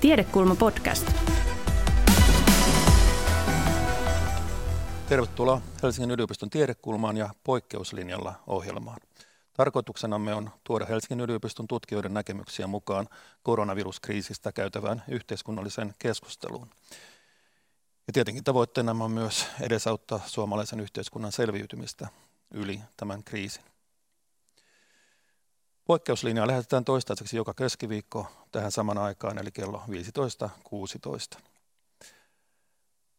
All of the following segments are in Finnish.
Tiedekulma podcast. Tervetuloa Helsingin yliopiston tiedekulmaan ja poikkeuslinjalla ohjelmaan. Tarkoituksenamme on tuoda Helsingin yliopiston tutkijoiden näkemyksiä mukaan koronaviruskriisistä käytävään yhteiskunnalliseen keskusteluun. Ja tietenkin tavoitteena on myös edesauttaa suomalaisen yhteiskunnan selviytymistä yli tämän kriisin. Poikkeuslinjaa lähetetään toistaiseksi joka keskiviikko tähän saman aikaan, eli kello 15.16.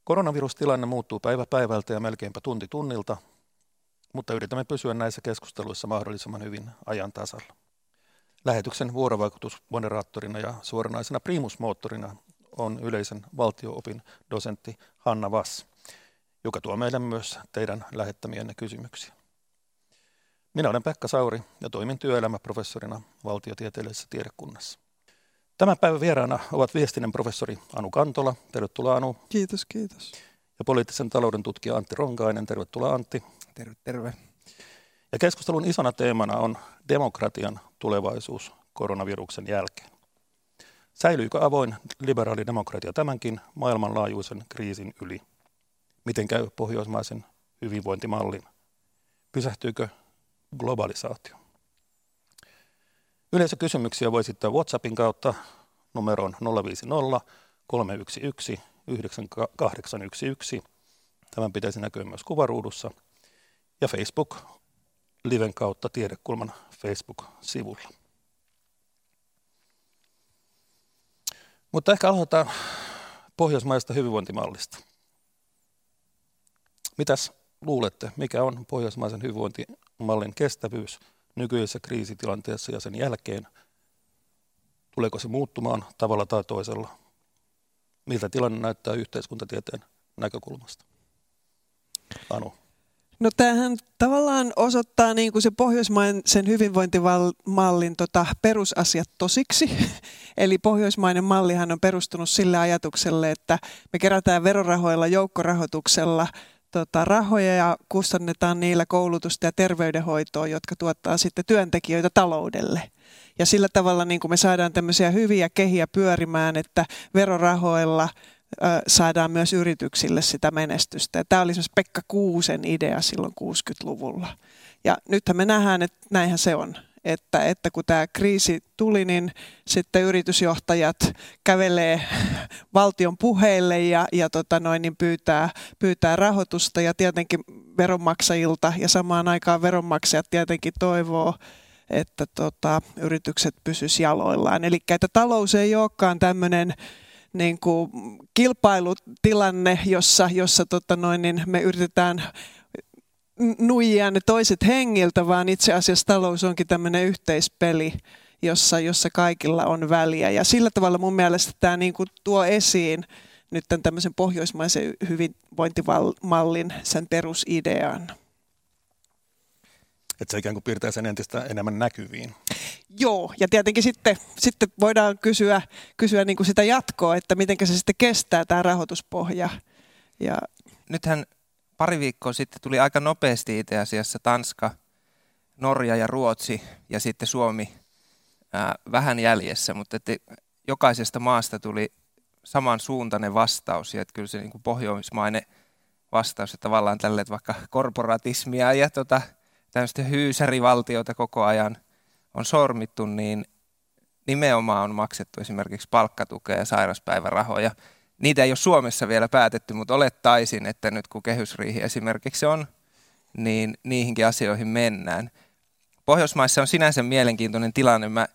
Koronavirustilanne muuttuu päivä päivältä ja melkeinpä tunti tunnilta, mutta yritämme pysyä näissä keskusteluissa mahdollisimman hyvin ajan tasalla. Lähetyksen vuorovaikutusmoderaattorina ja suoranaisena primusmoottorina on yleisen valtioopin dosentti Hanna Vass, joka tuo meille myös teidän lähettämienne kysymyksiä. Minä olen Pekka Sauri ja toimin työelämäprofessorina valtiotieteellisessä tiedekunnassa. Tämän päivän vieraana ovat viestinnän professori Anu Kantola. Tervetuloa Anu. Kiitos, kiitos. Ja poliittisen talouden tutkija Antti Ronkainen. Tervetuloa Antti. Terve, terve. Ja keskustelun isona teemana on demokratian tulevaisuus koronaviruksen jälkeen. Säilyykö avoin liberaali demokratia tämänkin maailmanlaajuisen kriisin yli? Miten käy pohjoismaisen hyvinvointimallin? Pysähtyykö globalisaatio? Yleisökysymyksiä voi esittää WhatsAppin kautta numeroon 050 311 9811. Tämän pitäisi näkyä myös kuvaruudussa. Ja Facebook Liven kautta Tiedekulman Facebook-sivulla. Mutta ehkä aloitetaan pohjoismaista hyvinvointimallista. Mitäs luulette, mikä on pohjoismaisen hyvinvointimallin kestävyys nykyisessä kriisitilanteessa ja sen jälkeen? Tuleeko se muuttumaan tavalla tai toisella? Miltä tilanne näyttää yhteiskuntatieteen näkökulmasta? Anu. No tämähän tavallaan osoittaa niin kuin se pohjoismaisen hyvinvointimallin tota, perusasiat tosiksi. Eli pohjoismainen mallihan on perustunut sille ajatukselle, että me kerätään verorahoilla, joukkorahoituksella tota, rahoja ja kustannetaan niillä koulutusta ja terveydenhoitoa, jotka tuottaa sitten työntekijöitä taloudelle. Ja sillä tavalla niin kuin me saadaan tämmöisiä hyviä kehiä pyörimään, että verorahoilla – saadaan myös yrityksille sitä menestystä. Ja tämä oli esimerkiksi Pekka Kuusen idea silloin 60-luvulla. Ja nythän me nähdään, että näinhän se on. Että, että kun tämä kriisi tuli, niin sitten yritysjohtajat kävelee valtion puheille ja, ja tota noin, niin pyytää, pyytää rahoitusta ja tietenkin veronmaksajilta ja samaan aikaan veronmaksajat tietenkin toivoo, että tota, yritykset pysyisivät jaloillaan. Eli että talous ei olekaan tämmöinen niin kuin kilpailutilanne, jossa, jossa tota noin, niin me yritetään nuijia ne toiset hengiltä, vaan itse asiassa talous onkin tämmöinen yhteispeli, jossa, jossa kaikilla on väliä. Ja sillä tavalla mun mielestä tämä niin kuin tuo esiin nyt tämän tämmöisen pohjoismaisen hyvinvointimallin sen perusidean. Että se ikään kuin piirtää sen entistä enemmän näkyviin. Joo, ja tietenkin sitten, sitten voidaan kysyä, kysyä niin kuin sitä jatkoa, että miten se sitten kestää tämä rahoituspohja. Ja... Nythän pari viikkoa sitten tuli aika nopeasti itse asiassa Tanska, Norja ja Ruotsi ja sitten Suomi ää, vähän jäljessä, mutta että jokaisesta maasta tuli samansuuntainen vastaus ja että kyllä se niin kuin pohjoismainen vastaus, että tavallaan tälle, että vaikka korporatismia ja tota, tämmöistä hyysärivaltiota koko ajan on sormittu, niin nimenomaan on maksettu esimerkiksi palkkatukea ja sairauspäivärahoja. Niitä ei ole Suomessa vielä päätetty, mutta olettaisin, että nyt kun kehysriihi esimerkiksi on, niin niihinkin asioihin mennään. Pohjoismaissa on sinänsä mielenkiintoinen tilanne. Mä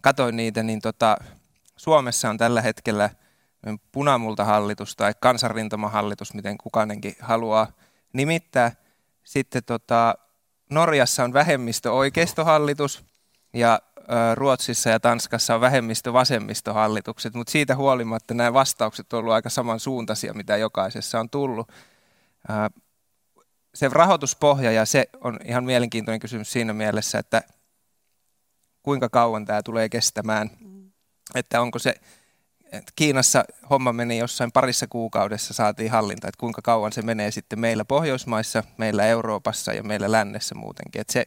katsoin niitä, niin tota, Suomessa on tällä hetkellä punamultahallitus tai kansanrintamahallitus, miten kukainenkin haluaa nimittää. Sitten tota, Norjassa on vähemmistö-oikeistohallitus ja Ruotsissa ja Tanskassa on vähemmistö-vasemmistohallitukset, mutta siitä huolimatta nämä vastaukset ovat olleet aika samansuuntaisia, mitä jokaisessa on tullut. Se rahoituspohja ja se on ihan mielenkiintoinen kysymys siinä mielessä, että kuinka kauan tämä tulee kestämään. Mm. Että onko se että Kiinassa homma meni jossain parissa kuukaudessa, saatiin hallinta, että kuinka kauan se menee sitten meillä Pohjoismaissa, meillä Euroopassa ja meillä lännessä muutenkin. Että se,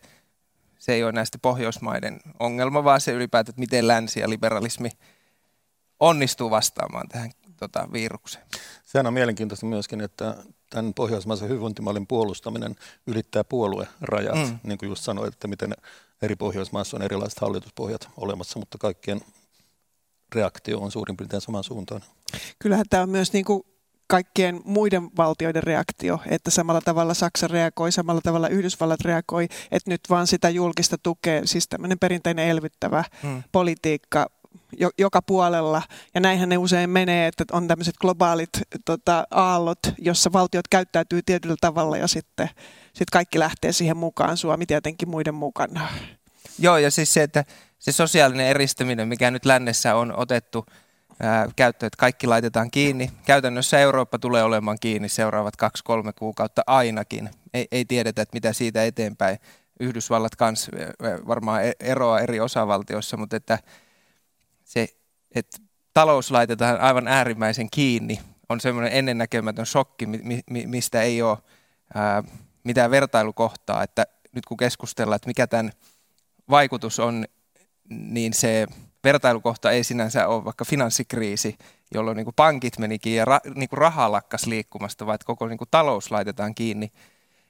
se ei ole näistä Pohjoismaiden ongelma, vaan se ylipäätään, että miten länsi ja liberalismi onnistuu vastaamaan tähän tota, virukseen. Sehän on mielenkiintoista myöskin, että tämän pohjoismaisen hyvinvointimallin puolustaminen ylittää puoluerajat, mm. niin kuin just sanoit, että miten eri Pohjoismaissa on erilaiset hallituspohjat olemassa, mutta kaikkien reaktio on suurin piirtein saman suuntaan. Kyllähän tämä on myös niin kuin kaikkien muiden valtioiden reaktio, että samalla tavalla Saksa reagoi, samalla tavalla Yhdysvallat reagoi, että nyt vaan sitä julkista tukea, siis tämmöinen perinteinen elvyttävä hmm. politiikka jo, joka puolella. Ja näinhän ne usein menee, että on tämmöiset globaalit tota, aallot, jossa valtiot käyttäytyy tietyllä tavalla ja sitten sit kaikki lähtee siihen mukaan, Suomi tietenkin muiden mukana. Joo, ja siis se, että se sosiaalinen eristäminen, mikä nyt lännessä on otettu käyttöön, että kaikki laitetaan kiinni. Käytännössä Eurooppa tulee olemaan kiinni seuraavat kaksi-kolme kuukautta ainakin. Ei, ei tiedetä, että mitä siitä eteenpäin. Yhdysvallat kanssa varmaan e-, eroa eri osavaltioissa, mutta että se, että talous laitetaan aivan äärimmäisen kiinni, on semmoinen ennennäkemätön shokki, mi, mi, mistä ei ole ää, mitään vertailukohtaa. Että nyt kun keskustellaan, että mikä tämän vaikutus on, niin se vertailukohta ei sinänsä ole vaikka finanssikriisi, jolloin niin kuin pankit menikin ja ra, niin kuin raha lakkas liikkumasta, vaan koko niin kuin talous laitetaan kiinni,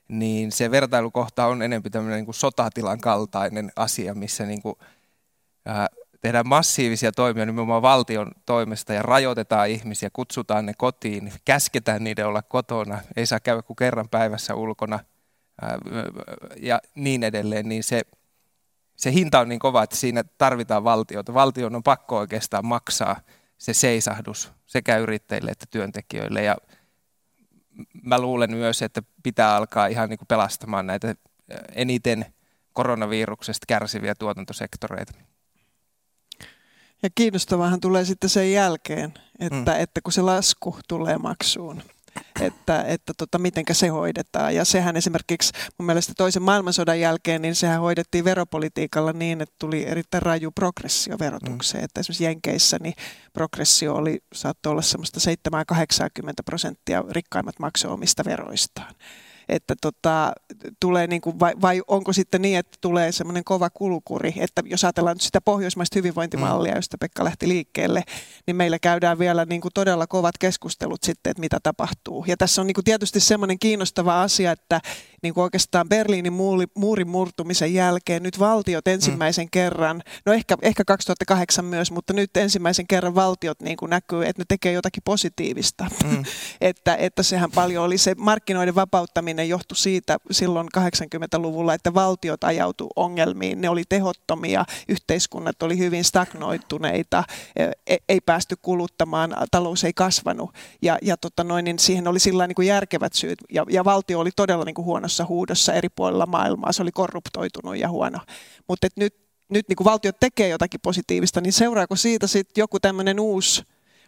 niin se vertailukohta on enemmän tämmöinen niin kuin sotatilan kaltainen asia, missä niin kuin, ää, tehdään massiivisia toimia nimenomaan valtion toimesta ja rajoitetaan ihmisiä, kutsutaan ne kotiin, käsketään niiden olla kotona, ei saa käydä kuin kerran päivässä ulkona ää, ja niin edelleen, niin se – se hinta on niin kova, että siinä tarvitaan valtiota. Valtion on pakko oikeastaan maksaa se seisahdus sekä yrittäjille että työntekijöille. Ja mä luulen myös, että pitää alkaa ihan niin kuin pelastamaan näitä eniten koronaviruksesta kärsiviä tuotantosektoreita. Ja kiinnostavahan tulee sitten sen jälkeen, että, mm. että kun se lasku tulee maksuun, että, että tota, mitenkä se hoidetaan. Ja sehän esimerkiksi mun mielestä toisen maailmansodan jälkeen, niin sehän hoidettiin veropolitiikalla niin, että tuli erittäin raju progressio verotukseen. Mm. Että esimerkiksi Jenkeissä niin progressio oli, saattoi olla semmoista 7-80 prosenttia rikkaimmat maksoa omista veroistaan että tota, tulee niin kuin, vai, vai onko sitten niin, että tulee semmoinen kova kulukuri, että jos ajatellaan nyt sitä pohjoismaista hyvinvointimallia, mm. josta Pekka lähti liikkeelle, niin meillä käydään vielä niin kuin todella kovat keskustelut sitten, että mitä tapahtuu. Ja tässä on niin kuin tietysti semmoinen kiinnostava asia, että niin kuin oikeastaan Berliinin muuri, muurin murtumisen jälkeen nyt valtiot mm. ensimmäisen mm. kerran, no ehkä, ehkä 2008 myös, mutta nyt ensimmäisen kerran valtiot niin kuin näkyy, että ne tekee jotakin positiivista. Mm. että, että sehän paljon oli se markkinoiden vapauttaminen johtui siitä silloin 80-luvulla, että valtiot ajautu ongelmiin. Ne oli tehottomia, yhteiskunnat oli hyvin stagnoituneita, e, e, ei päästy kuluttamaan, talous ei kasvanut ja, ja tota noin, niin siihen oli sillä niin kuin järkevät syyt ja, ja valtio oli todella niin kuin huonossa huudossa eri puolilla maailmaa. Se oli korruptoitunut ja huono. Mutta nyt, nyt niin kuin valtiot tekee jotakin positiivista, niin seuraako siitä sitten joku tämmöinen uusi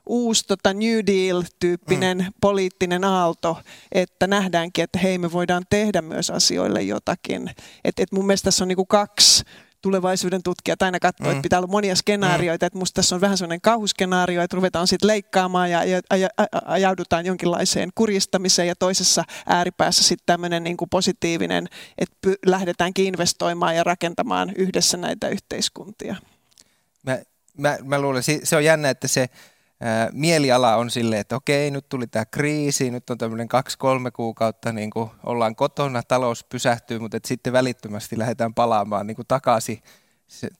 uusi tota New Deal-tyyppinen mm. poliittinen aalto, että nähdäänkin, että hei me voidaan tehdä myös asioille jotakin. Et, et mun mielestä tässä on niinku kaksi tulevaisuuden tutkijat aina katsoo, mm. että pitää olla monia skenaarioita, mm. että musta tässä on vähän sellainen kauhuskenaario, että ruvetaan sitten leikkaamaan ja, ja, ja ajaudutaan jonkinlaiseen kuristamiseen ja toisessa ääripäässä sitten tämmöinen niin kuin positiivinen, että py- lähdetäänkin investoimaan ja rakentamaan yhdessä näitä yhteiskuntia. Mä, mä, mä luulen, se on jännä, että se mieliala on silleen, että okei, nyt tuli tämä kriisi, nyt on tämmöinen kaksi-kolme kuukautta, niin kuin ollaan kotona, talous pysähtyy, mutta sitten välittömästi lähdetään palaamaan niin kuin takaisin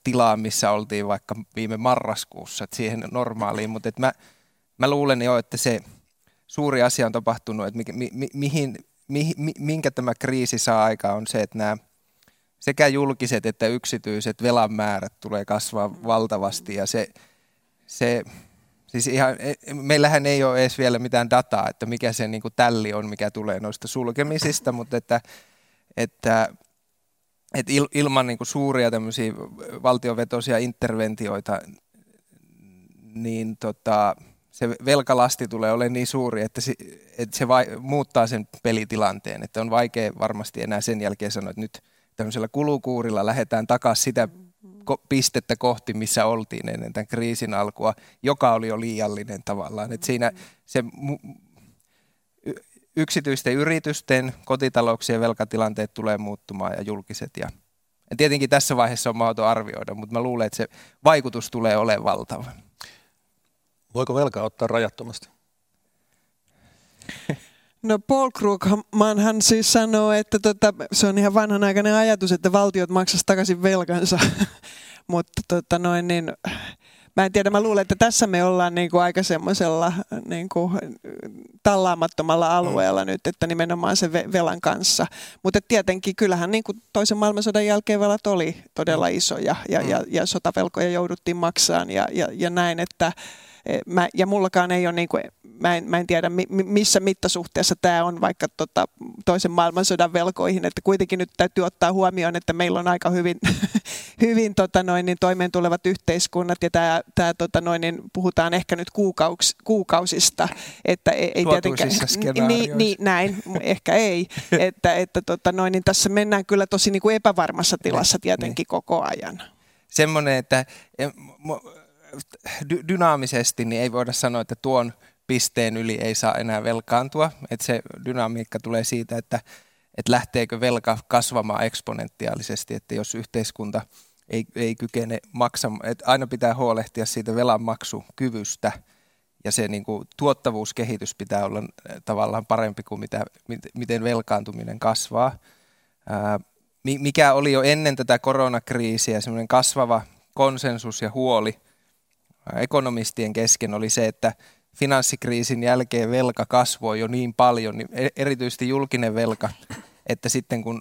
tilaan, missä oltiin vaikka viime marraskuussa, että siihen normaaliin, mutta että mä, mä luulen jo, että se suuri asia on tapahtunut, että mi, mi, mihin, mi, mi, minkä tämä kriisi saa aikaan on se, että nämä sekä julkiset että yksityiset velan määrät tulee kasvaa valtavasti ja se, se Siis ihan, e, meillähän ei ole edes vielä mitään dataa, että mikä se niin kuin tälli on, mikä tulee noista sulkemisista, mutta että, että, että il, ilman niin kuin suuria tämmöisiä valtiovetoisia interventioita, niin tota, se velkalasti tulee olemaan niin suuri, että se, että se vai, muuttaa sen pelitilanteen. Että on vaikea varmasti enää sen jälkeen sanoa, että nyt tämmöisellä kulukuurilla lähdetään takaisin sitä pistettä kohti, missä oltiin ennen tämän kriisin alkua, joka oli jo liiallinen tavallaan. Et siinä se yksityisten yritysten, kotitalouksien velkatilanteet tulee muuttumaan ja julkiset. Ja, ja tietenkin tässä vaiheessa on mahdoton arvioida, mutta mä luulen, että se vaikutus tulee olemaan valtava. Voiko velkaa ottaa rajattomasti? No Paul Krugmanhan siis sanoo, että tota, se on ihan vanhanaikainen ajatus, että valtiot maksaisivat takaisin velkansa, mutta tota noin, niin, mä en tiedä, mä luulen, että tässä me ollaan niin kuin aika semmoisella niin kuin tallaamattomalla alueella nyt, että nimenomaan se velan kanssa. Mutta tietenkin kyllähän niin kuin toisen maailmansodan jälkeen velat oli todella isoja ja, ja, ja sotavelkoja jouduttiin maksamaan ja, ja, ja näin, että mä, ja mullakaan ei ole, niin kuin, mä, en, mä en tiedä mi, missä mittasuhteessa tämä on vaikka tota, toisen maailmansodan velkoihin, että kuitenkin nyt täytyy ottaa huomioon, että meillä on aika hyvin, hyvin tota noin, niin toimeen tulevat yhteiskunnat ja tämä, tämä tota noin, niin puhutaan ehkä nyt kuukauks, kuukausista, että ei, ei tietenkään, niin, niin, näin, ehkä ei, että, että tota noin, niin tässä mennään kyllä tosi niin kuin epävarmassa tilassa tietenkin niin. koko ajan. Semmoinen, että dy- dynaamisesti niin ei voida sanoa, että tuon pisteen yli ei saa enää velkaantua. Että se dynamiikka tulee siitä, että, että lähteekö velka kasvamaan eksponentiaalisesti, että jos yhteiskunta ei, ei kykene maksamaan, että aina pitää huolehtia siitä velanmaksukyvystä ja se niin kuin, tuottavuuskehitys pitää olla tavallaan parempi kuin mitä, miten velkaantuminen kasvaa. Ää, mikä oli jo ennen tätä koronakriisiä semmoinen kasvava konsensus ja huoli – ekonomistien kesken oli se, että finanssikriisin jälkeen velka kasvoi jo niin paljon, niin e- erityisesti julkinen velka, että sitten kun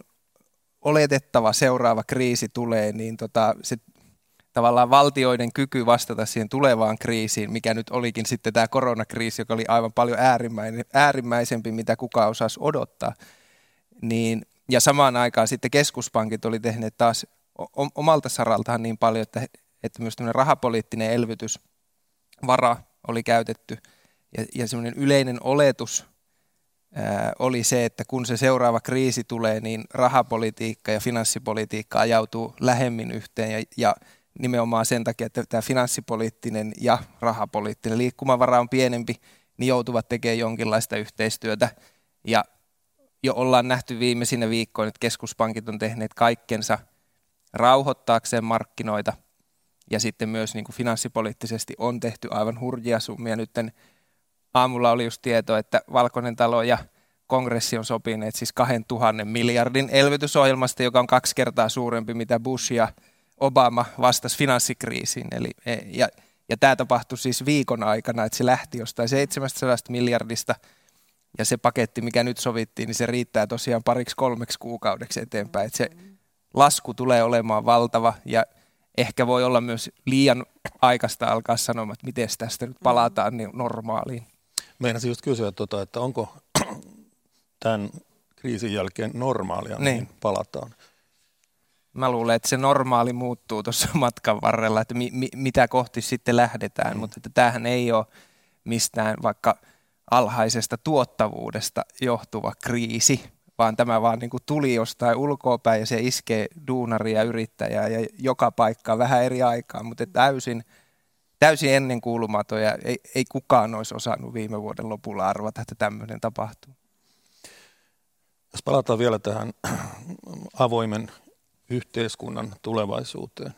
oletettava seuraava kriisi tulee, niin tota, se tavallaan valtioiden kyky vastata siihen tulevaan kriisiin, mikä nyt olikin sitten tämä koronakriisi, joka oli aivan paljon äärimmäisempi, mitä kukaan osasi odottaa, niin, ja samaan aikaan sitten keskuspankit oli tehneet taas omalta saraltaan niin paljon, että että myös tämmöinen rahapoliittinen elvytysvara oli käytetty. Ja, ja semmoinen yleinen oletus ää, oli se, että kun se seuraava kriisi tulee, niin rahapolitiikka ja finanssipolitiikka ajautuu lähemmin yhteen. Ja, ja nimenomaan sen takia, että tämä finanssipoliittinen ja rahapoliittinen liikkumavara on pienempi, niin joutuvat tekemään jonkinlaista yhteistyötä. Ja jo ollaan nähty viimeisinä viikkoina, että keskuspankit on tehneet kaikkensa rauhoittaakseen markkinoita – ja sitten myös niin kuin finanssipoliittisesti on tehty aivan hurjia summia. Nyt aamulla oli just tieto, että Valkoinen talo ja kongressi on sopineet siis 2000 miljardin elvytysohjelmasta, joka on kaksi kertaa suurempi, mitä Bush ja Obama vastasi finanssikriisiin. Eli, e, ja, ja tämä tapahtui siis viikon aikana, että se lähti jostain 700 miljardista, ja se paketti, mikä nyt sovittiin, niin se riittää tosiaan pariksi kolmeksi kuukaudeksi eteenpäin. Että se lasku tulee olemaan valtava, ja ehkä voi olla myös liian aikaista alkaa sanomaan, että miten tästä nyt palataan niin normaaliin. Meinasin just kysyä, tuota, että onko tämän kriisin jälkeen normaalia, niin. mihin palataan? Mä luulen, että se normaali muuttuu tuossa matkan varrella, että mi- mi- mitä kohti sitten lähdetään, mm. mutta että tämähän ei ole mistään vaikka alhaisesta tuottavuudesta johtuva kriisi, vaan tämä vaan niin kuin tuli jostain ulkoapäin ja se iskee duunaria, yrittäjää ja joka paikkaa vähän eri aikaa, mutta täysin, täysin ennenkuulumaton ja ei, ei kukaan olisi osannut viime vuoden lopulla arvata, että tämmöinen tapahtuu. Jos palataan vielä tähän avoimen yhteiskunnan tulevaisuuteen.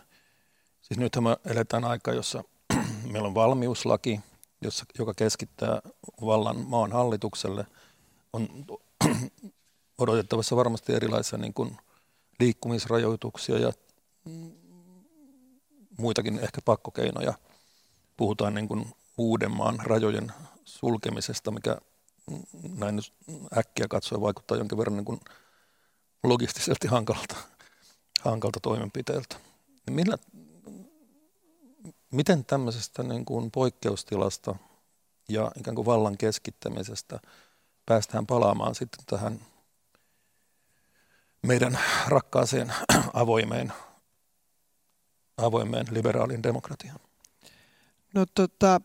Siis nythän me eletään aika, jossa meillä on valmiuslaki, jossa, joka keskittää vallan maan hallitukselle. On odotettavassa varmasti erilaisia niin kuin liikkumisrajoituksia ja muitakin ehkä pakkokeinoja. Puhutaan niin kuin Uudenmaan rajojen sulkemisesta, mikä näin äkkiä katsoen vaikuttaa jonkin verran niin kuin logistisesti hankalalta, hankalta toimenpiteeltä. Millä, miten tämmöisestä niin kuin poikkeustilasta ja ikään kuin vallan keskittämisestä päästään palaamaan sitten tähän meidän rakkaaseen avoimeen, avoimeen liberaaliin demokratiaan? No tota,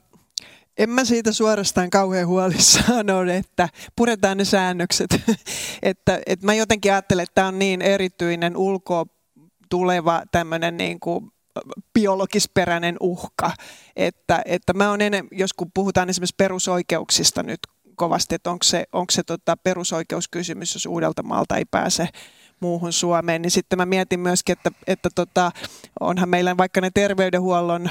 en mä siitä suorastaan kauhean huolissaan ole, että puretaan ne säännökset. että, että mä jotenkin ajattelen, että tämä on niin erityinen ulkoa tuleva tämmöinen niin kuin biologisperäinen uhka, että, että mä on ennen, jos kun puhutaan esimerkiksi perusoikeuksista nyt kovasti, että onko se, onko se tota perusoikeuskysymys, jos uudelta maalta ei pääse muuhun Suomeen, niin sitten mä mietin myöskin, että, että tota, onhan meillä vaikka ne terveydenhuollon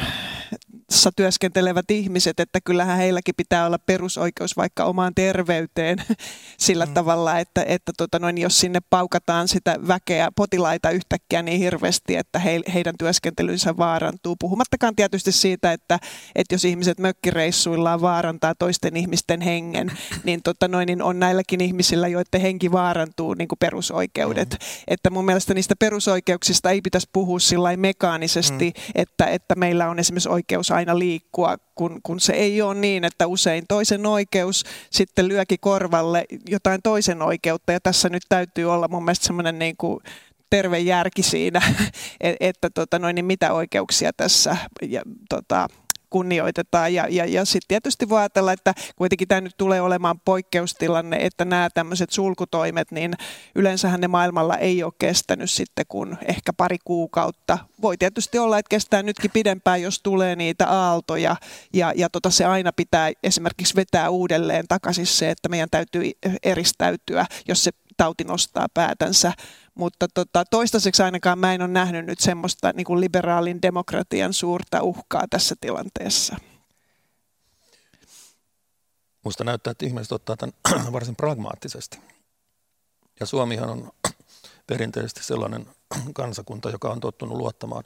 työskentelevät ihmiset, että kyllähän heilläkin pitää olla perusoikeus vaikka omaan terveyteen sillä mm. tavalla, että, että tota noin, jos sinne paukataan sitä väkeä, potilaita yhtäkkiä niin hirveästi, että he, heidän työskentelynsä vaarantuu. Puhumattakaan tietysti siitä, että, että jos ihmiset mökkireissuillaan vaarantaa toisten ihmisten hengen, niin, tota noin, niin on näilläkin ihmisillä, joiden henki vaarantuu niin kuin perusoikeudet. Mm. Että mun mielestä niistä perusoikeuksista ei pitäisi puhua sillä mekaanisesti, mm. että, että meillä on esimerkiksi oikeus aina liikkua, kun, kun se ei ole niin, että usein toisen oikeus sitten lyöki korvalle jotain toisen oikeutta. Ja tässä nyt täytyy olla mun mielestä semmoinen niin kuin terve järki siinä, että tota noin, niin mitä oikeuksia tässä ja, tota, kunnioitetaan. Ja, ja, ja sitten tietysti voi ajatella, että kuitenkin tämä nyt tulee olemaan poikkeustilanne, että nämä tämmöiset sulkutoimet, niin yleensähän ne maailmalla ei ole kestänyt sitten kuin ehkä pari kuukautta. Voi tietysti olla, että kestää nytkin pidempään, jos tulee niitä aaltoja ja, ja tota se aina pitää esimerkiksi vetää uudelleen takaisin se, että meidän täytyy eristäytyä, jos se tauti nostaa päätänsä. Mutta tota, toistaiseksi ainakaan mä en ole nähnyt nyt semmoista niin kuin liberaalin demokratian suurta uhkaa tässä tilanteessa. Musta näyttää, että ihmiset ottaa tämän varsin pragmaattisesti. Ja Suomihan on perinteisesti sellainen kansakunta, joka on tottunut luottamaan,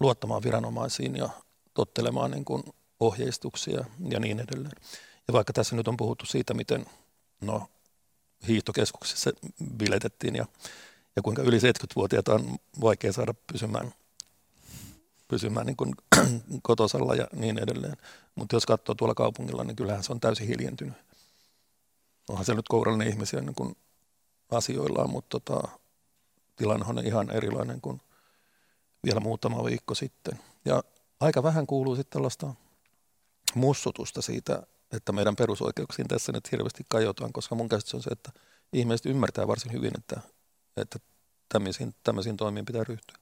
luottamaan viranomaisiin ja tottelemaan niin kuin ohjeistuksia ja niin edelleen. Ja vaikka tässä nyt on puhuttu siitä, miten no, hiihtokeskuksessa biletettiin ja, ja kuinka yli 70-vuotiaita on vaikea saada pysymään, pysymään niin kuin kotosalla ja niin edelleen. Mutta jos katsoo tuolla kaupungilla, niin kyllähän se on täysin hiljentynyt. Onhan se nyt kourallinen ihmisiä niin kuin asioillaan, mutta tota, tilanne on ihan erilainen kuin vielä muutama viikko sitten. Ja aika vähän kuuluu sitten tällaista mussutusta siitä, että meidän perusoikeuksiin tässä nyt hirveästi kajotaan, koska mun käsitys on se, että ihmiset ymmärtää varsin hyvin, että, että tämmöisiin, tämmöisiin toimiin pitää ryhtyä.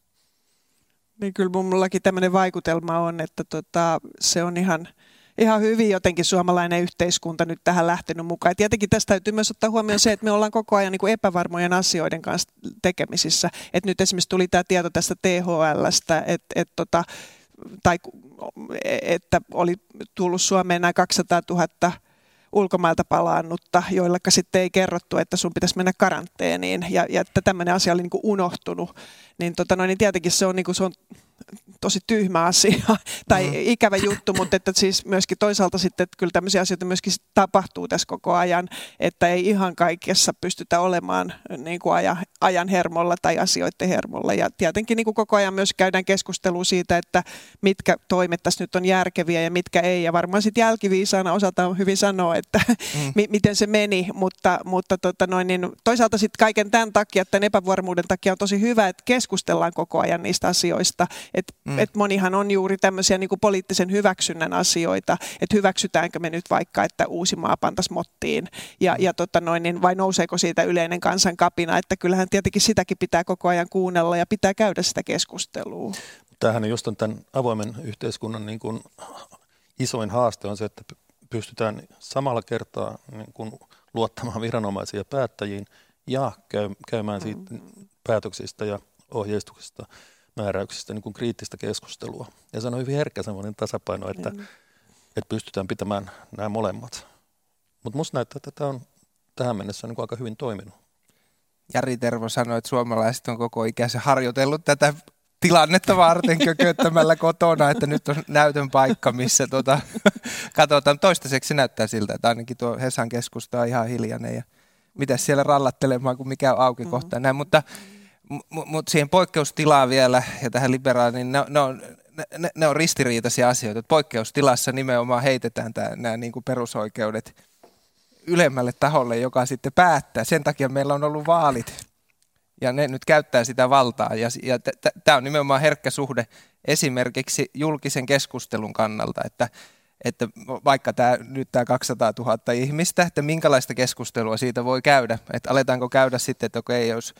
Niin kyllä mullakin tämmöinen vaikutelma on, että tota, se on ihan, ihan hyvin jotenkin suomalainen yhteiskunta nyt tähän lähtenyt mukaan. Ja tietenkin tästä täytyy myös ottaa huomioon se, että me ollaan koko ajan niin kuin epävarmojen asioiden kanssa tekemisissä. Et nyt esimerkiksi tuli tämä tieto tästä THLstä, että et tota, tai että oli tullut Suomeen nämä 200 000 ulkomailta palaannutta, joilla sitten ei kerrottu, että sun pitäisi mennä karanteeniin. Ja, ja että tämmöinen asia oli niin kuin unohtunut, niin, tota noin, niin tietenkin se on, niin kuin, se on tosi tyhmä asia tai mm. ikävä juttu, mutta että siis myöskin toisaalta sitten, että kyllä tämmöisiä asioita myöskin tapahtuu tässä koko ajan, että ei ihan kaikessa pystytä olemaan niin kuin ajan, ajan hermolla tai asioiden hermolla. Ja tietenkin niin kuin koko ajan myös käydään keskustelua siitä, että mitkä toimet tässä nyt on järkeviä ja mitkä ei. Ja varmaan sitten jälkiviisaana osataan hyvin sanoa, että mm. mi- miten se meni, mutta, mutta tota noin, niin toisaalta sitten kaiken tämän takia, tämän epävarmuuden takia on tosi hyvä, että keskustellaan koko ajan niistä asioista, että mm. et monihan on juuri tämmöisiä niin kuin poliittisen hyväksynnän asioita, että hyväksytäänkö me nyt vaikka, että uusi maa pantas mottiin ja, ja tota noin, niin vai nouseeko siitä yleinen kansan kapina, että kyllähän tietenkin sitäkin pitää koko ajan kuunnella ja pitää käydä sitä keskustelua. Tämähän just on tämän avoimen yhteiskunnan niin kuin isoin haaste on se, että pystytään samalla kertaa niin kuin luottamaan viranomaisiin ja päättäjiin ja käymään siitä mm. päätöksistä ja ohjeistuksista määräyksistä niin kuin kriittistä keskustelua. Ja se on hyvin herkkä sellainen tasapaino, että, mm. että pystytään pitämään nämä molemmat. Mutta musta näyttää, että tämä on tähän mennessä niin kuin aika hyvin toiminut. Jari Tervo sanoi, että suomalaiset on koko ikänsä harjoitellut tätä tilannetta varten kököttämällä kotona, että nyt on näytön paikka, missä tuota, katsotaan. Toistaiseksi se näyttää siltä, että ainakin tuo Hesan keskusta on ihan hiljainen ja mitä siellä rallattelemaan, kun mikä on auki mm-hmm. kohta. Näin, mutta mutta mut siihen poikkeustilaan vielä ja tähän liberaaliin, niin ne, ne, on, ne, ne on ristiriitaisia asioita. Poikkeustilassa nimenomaan heitetään tää, nämä niin kuin perusoikeudet ylemmälle taholle, joka sitten päättää. Sen takia meillä on ollut vaalit ja ne nyt käyttää sitä valtaa. Ja, ja tämä on nimenomaan herkkä suhde esimerkiksi julkisen keskustelun kannalta, että, että vaikka tämä, nyt tämä 200 000 ihmistä, että minkälaista keskustelua siitä voi käydä. Että aletaanko käydä sitten, että okei, jos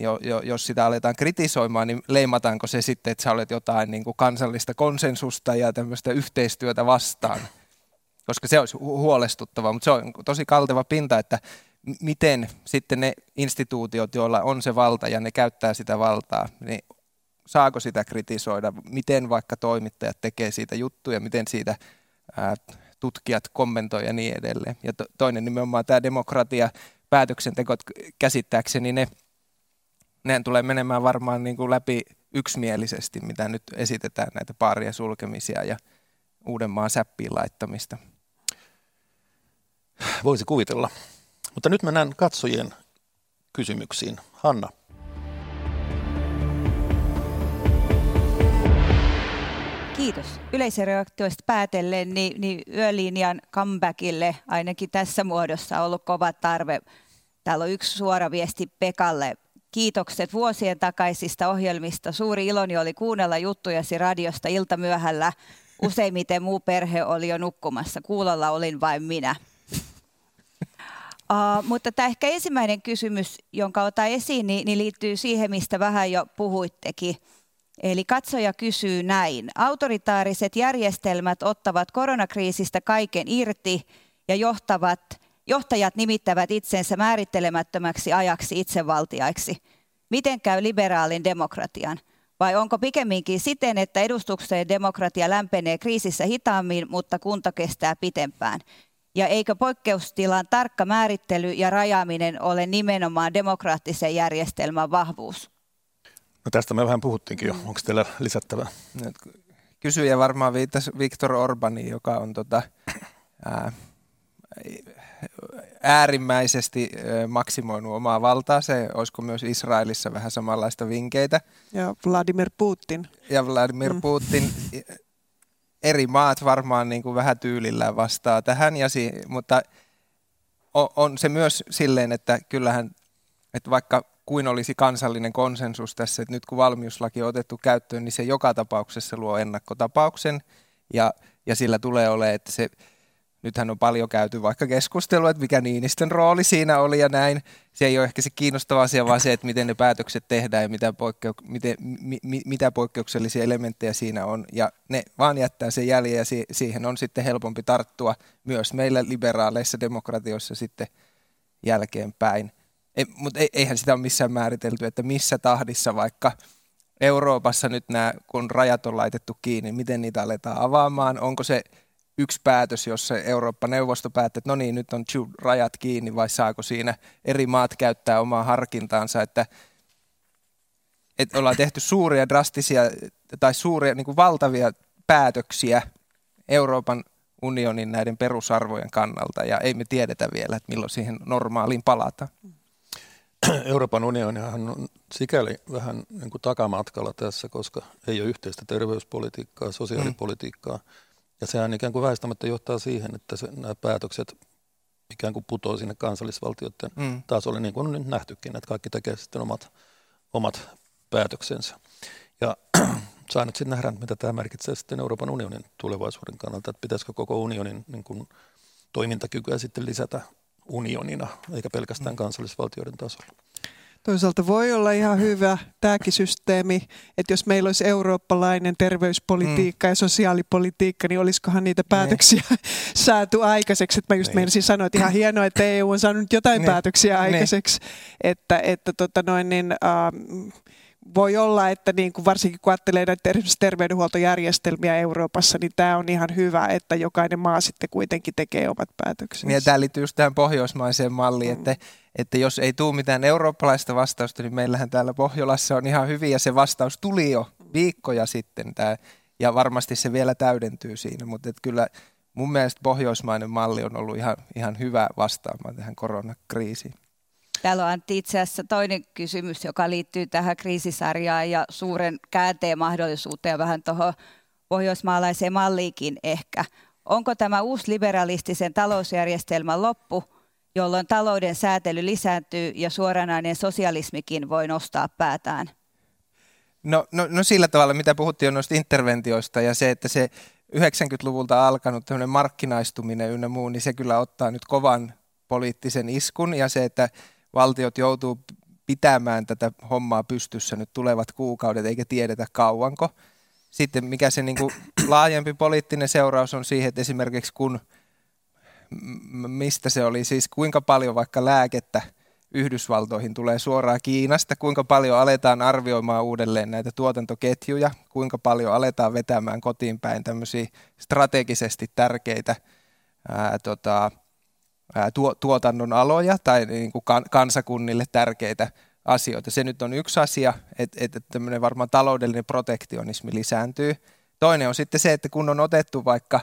jo, jo, jos sitä aletaan kritisoimaan, niin leimataanko se sitten, että sä olet jotain niin kuin kansallista konsensusta ja tämmöistä yhteistyötä vastaan? Koska se olisi huolestuttavaa, mutta se on tosi kalteva pinta, että miten sitten ne instituutiot, joilla on se valta ja ne käyttää sitä valtaa, niin saako sitä kritisoida, miten vaikka toimittajat tekee siitä juttuja, miten siitä ää, tutkijat kommentoi ja niin edelleen. Ja to, toinen nimenomaan tämä demokratia, päätöksentekot käsittääkseni, ne, ne tulee menemään varmaan niin kuin läpi yksimielisesti, mitä nyt esitetään näitä paaria sulkemisia ja Uudenmaan säppiin laittamista. Voisi kuvitella. Mutta nyt mennään katsojien kysymyksiin. Hanna. Kiitos. Yleisöreaktioista päätellen, niin, niin yölinjan comebackille ainakin tässä muodossa on ollut kova tarve. Täällä on yksi suora viesti Pekalle. Kiitokset vuosien takaisista ohjelmista. Suuri iloni oli kuunnella juttujasi radiosta iltamyöhällä. Useimmiten muu perhe oli jo nukkumassa. Kuulolla olin vain minä. Uh, mutta tämä ehkä ensimmäinen kysymys, jonka otan esiin, niin, niin liittyy siihen, mistä vähän jo puhuittekin. Eli katsoja kysyy näin. Autoritaariset järjestelmät ottavat koronakriisistä kaiken irti ja johtavat, johtajat nimittävät itsensä määrittelemättömäksi ajaksi itsevaltiaiksi. Miten käy liberaalin demokratian? Vai onko pikemminkin siten, että edustukseen demokratia lämpenee kriisissä hitaammin, mutta kunta kestää pitempään? Ja eikö poikkeustilan tarkka määrittely ja rajaaminen ole nimenomaan demokraattisen järjestelmän vahvuus? No tästä me vähän puhuttiinkin jo. Onko teillä lisättävää? Kysyjä varmaan viittasi Viktor Orbaniin, joka on tota, ää, äärimmäisesti maksimoinut omaa valtaa. Se olisiko myös Israelissa vähän samanlaista vinkeitä. Ja Vladimir Putin. Ja Vladimir mm. Putin. Eri maat varmaan niin kuin vähän tyylillä vastaa tähän, ja si- mutta on, on se myös silleen, että kyllähän, että vaikka kuin olisi kansallinen konsensus tässä, että nyt kun valmiuslaki on otettu käyttöön, niin se joka tapauksessa luo ennakkotapauksen, ja, ja sillä tulee olemaan, että se nythän on paljon käyty vaikka keskustelua, että mikä Niinistön rooli siinä oli ja näin. Se ei ole ehkä se kiinnostava asia, vaan se, että miten ne päätökset tehdään ja mitä, poikkeu- miten, mi, mi, mitä poikkeuksellisia elementtejä siinä on. Ja ne vaan jättää sen jäljen ja si- siihen on sitten helpompi tarttua myös meillä liberaaleissa demokratioissa sitten jälkeenpäin. Ei, mutta eihän sitä ole missään määritelty, että missä tahdissa vaikka Euroopassa nyt nämä, kun rajat on laitettu kiinni, miten niitä aletaan avaamaan, onko se yksi päätös, jossa Eurooppa-neuvosto päätti, että no niin, nyt on rajat kiinni, vai saako siinä eri maat käyttää omaa harkintaansa, että, että ollaan tehty suuria drastisia tai suuria niin kuin valtavia päätöksiä Euroopan unionin näiden perusarvojen kannalta, ja ei me tiedetä vielä, että milloin siihen normaaliin palata. Euroopan unionihan on sikäli vähän niin kuin takamatkalla tässä, koska ei ole yhteistä terveyspolitiikkaa, sosiaalipolitiikkaa. Mm ja sehän ikään kuin väistämättä johtaa siihen, että se, nämä päätökset ikään kuin putoaa sinne kansallisvaltioiden mm. tasolle, niin kuin on nyt nähtykin, että kaikki tekee sitten omat, omat päätöksensä. Ja saa nyt sitten nähdä, mitä tämä merkitsee sitten Euroopan unionin tulevaisuuden kannalta, että pitäisikö koko unionin niin kuin, toimintakykyä sitten lisätä unionina, eikä pelkästään mm. kansallisvaltioiden tasolla. Toisaalta voi olla ihan hyvä tämäkin systeemi, että jos meillä olisi eurooppalainen terveyspolitiikka mm. ja sosiaalipolitiikka, niin olisikohan niitä niin. päätöksiä ne. saatu aikaiseksi. Että mä just. Niin. meinasin sanoa, että ihan hienoa, että EU on saanut jotain ne. Niin. päätöksiä aikaiseksi. Ne. Että, että tota noin, niin, äh, voi olla, että niin kuin varsinkin kun ajattelee näitä terveydenhuoltojärjestelmiä Euroopassa, niin tämä on ihan hyvä, että jokainen maa sitten kuitenkin tekee omat päätöksensä. Niin ja tämä liittyy just tähän pohjoismaiseen malliin, mm. että, että jos ei tule mitään eurooppalaista vastausta, niin meillähän täällä Pohjolassa on ihan hyvin ja se vastaus tuli jo viikkoja sitten tämä, ja varmasti se vielä täydentyy siinä, mutta että kyllä mun mielestä pohjoismainen malli on ollut ihan, ihan hyvä vastaamaan tähän koronakriisiin. Täällä on Antti itse asiassa toinen kysymys, joka liittyy tähän kriisisarjaan ja suuren käänteen mahdollisuuteen vähän tuohon pohjoismaalaiseen malliikin ehkä. Onko tämä uusi liberalistisen talousjärjestelmän loppu, jolloin talouden säätely lisääntyy ja suoranainen sosialismikin voi nostaa päätään? No, no, no sillä tavalla, mitä puhuttiin jo noista interventioista ja se, että se 90-luvulta alkanut markkinaistuminen ynnä muu, niin se kyllä ottaa nyt kovan poliittisen iskun ja se, että valtiot joutuu pitämään tätä hommaa pystyssä nyt tulevat kuukaudet, eikä tiedetä kauanko. Sitten mikä se niin kuin laajempi poliittinen seuraus on siihen, että esimerkiksi kun, mistä se oli, siis kuinka paljon vaikka lääkettä Yhdysvaltoihin tulee suoraan Kiinasta, kuinka paljon aletaan arvioimaan uudelleen näitä tuotantoketjuja, kuinka paljon aletaan vetämään kotiin päin tämmöisiä strategisesti tärkeitä ää, tota, ää, tuo, tuotannon aloja tai niin kuin kan, kansakunnille tärkeitä asioita. Se nyt on yksi asia, että, että tämmöinen varmaan taloudellinen protektionismi lisääntyy. Toinen on sitten se, että kun on otettu vaikka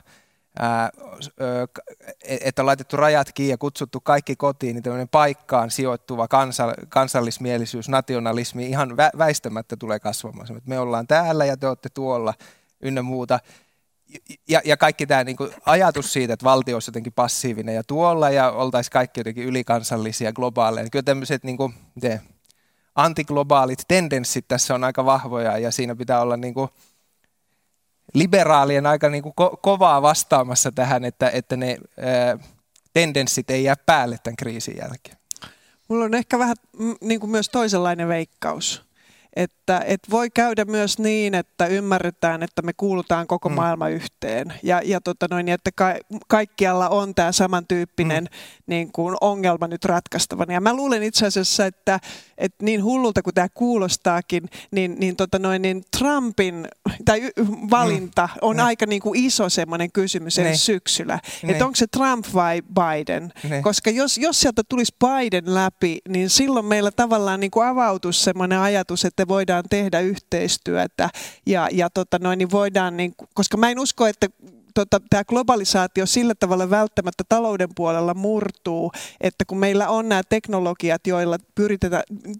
että on laitettu rajat kiinni ja kutsuttu kaikki kotiin, niin tämmöinen paikkaan sijoittuva kansa, kansallismielisyys, nationalismi ihan vä, väistämättä tulee kasvamaan. Me ollaan täällä ja te olette tuolla ynnä muuta. Ja, ja kaikki tämä niin kuin, ajatus siitä, että valtio olisi jotenkin passiivinen ja tuolla ja oltaisiin kaikki jotenkin ylikansallisia, globaaleja. Kyllä tämmöiset niin kuin, antiglobaalit tendenssit tässä on aika vahvoja ja siinä pitää olla niin kuin, liberaalien aika niin kuin ko- kovaa vastaamassa tähän, että, että ne ää, tendenssit ei jää päälle tämän kriisin jälkeen. Mulla on ehkä vähän niin kuin myös toisenlainen veikkaus. Että, että voi käydä myös niin, että ymmärretään, että me kuulutaan koko mm. maailma yhteen. Ja, ja tota noin, että ka, kaikkialla on tämä samantyyppinen mm. niin kuin ongelma nyt ratkaistavana. Ja mä luulen itse asiassa, että, että niin hullulta kuin tämä kuulostaakin, niin, niin, tota noin, niin Trumpin tai valinta mm. on ne. aika niin kuin iso semmoinen kysymys ne. syksyllä. Että onko se Trump vai Biden? Ne. Koska jos, jos sieltä tulisi Biden läpi, niin silloin meillä tavallaan niin kuin avautuisi semmoinen ajatus, että voidaan tehdä yhteistyötä. Ja, ja tota noin, niin voidaan, niin, koska mä en usko, että tota, tämä globalisaatio sillä tavalla välttämättä talouden puolella murtuu, että kun meillä on nämä teknologiat, joilla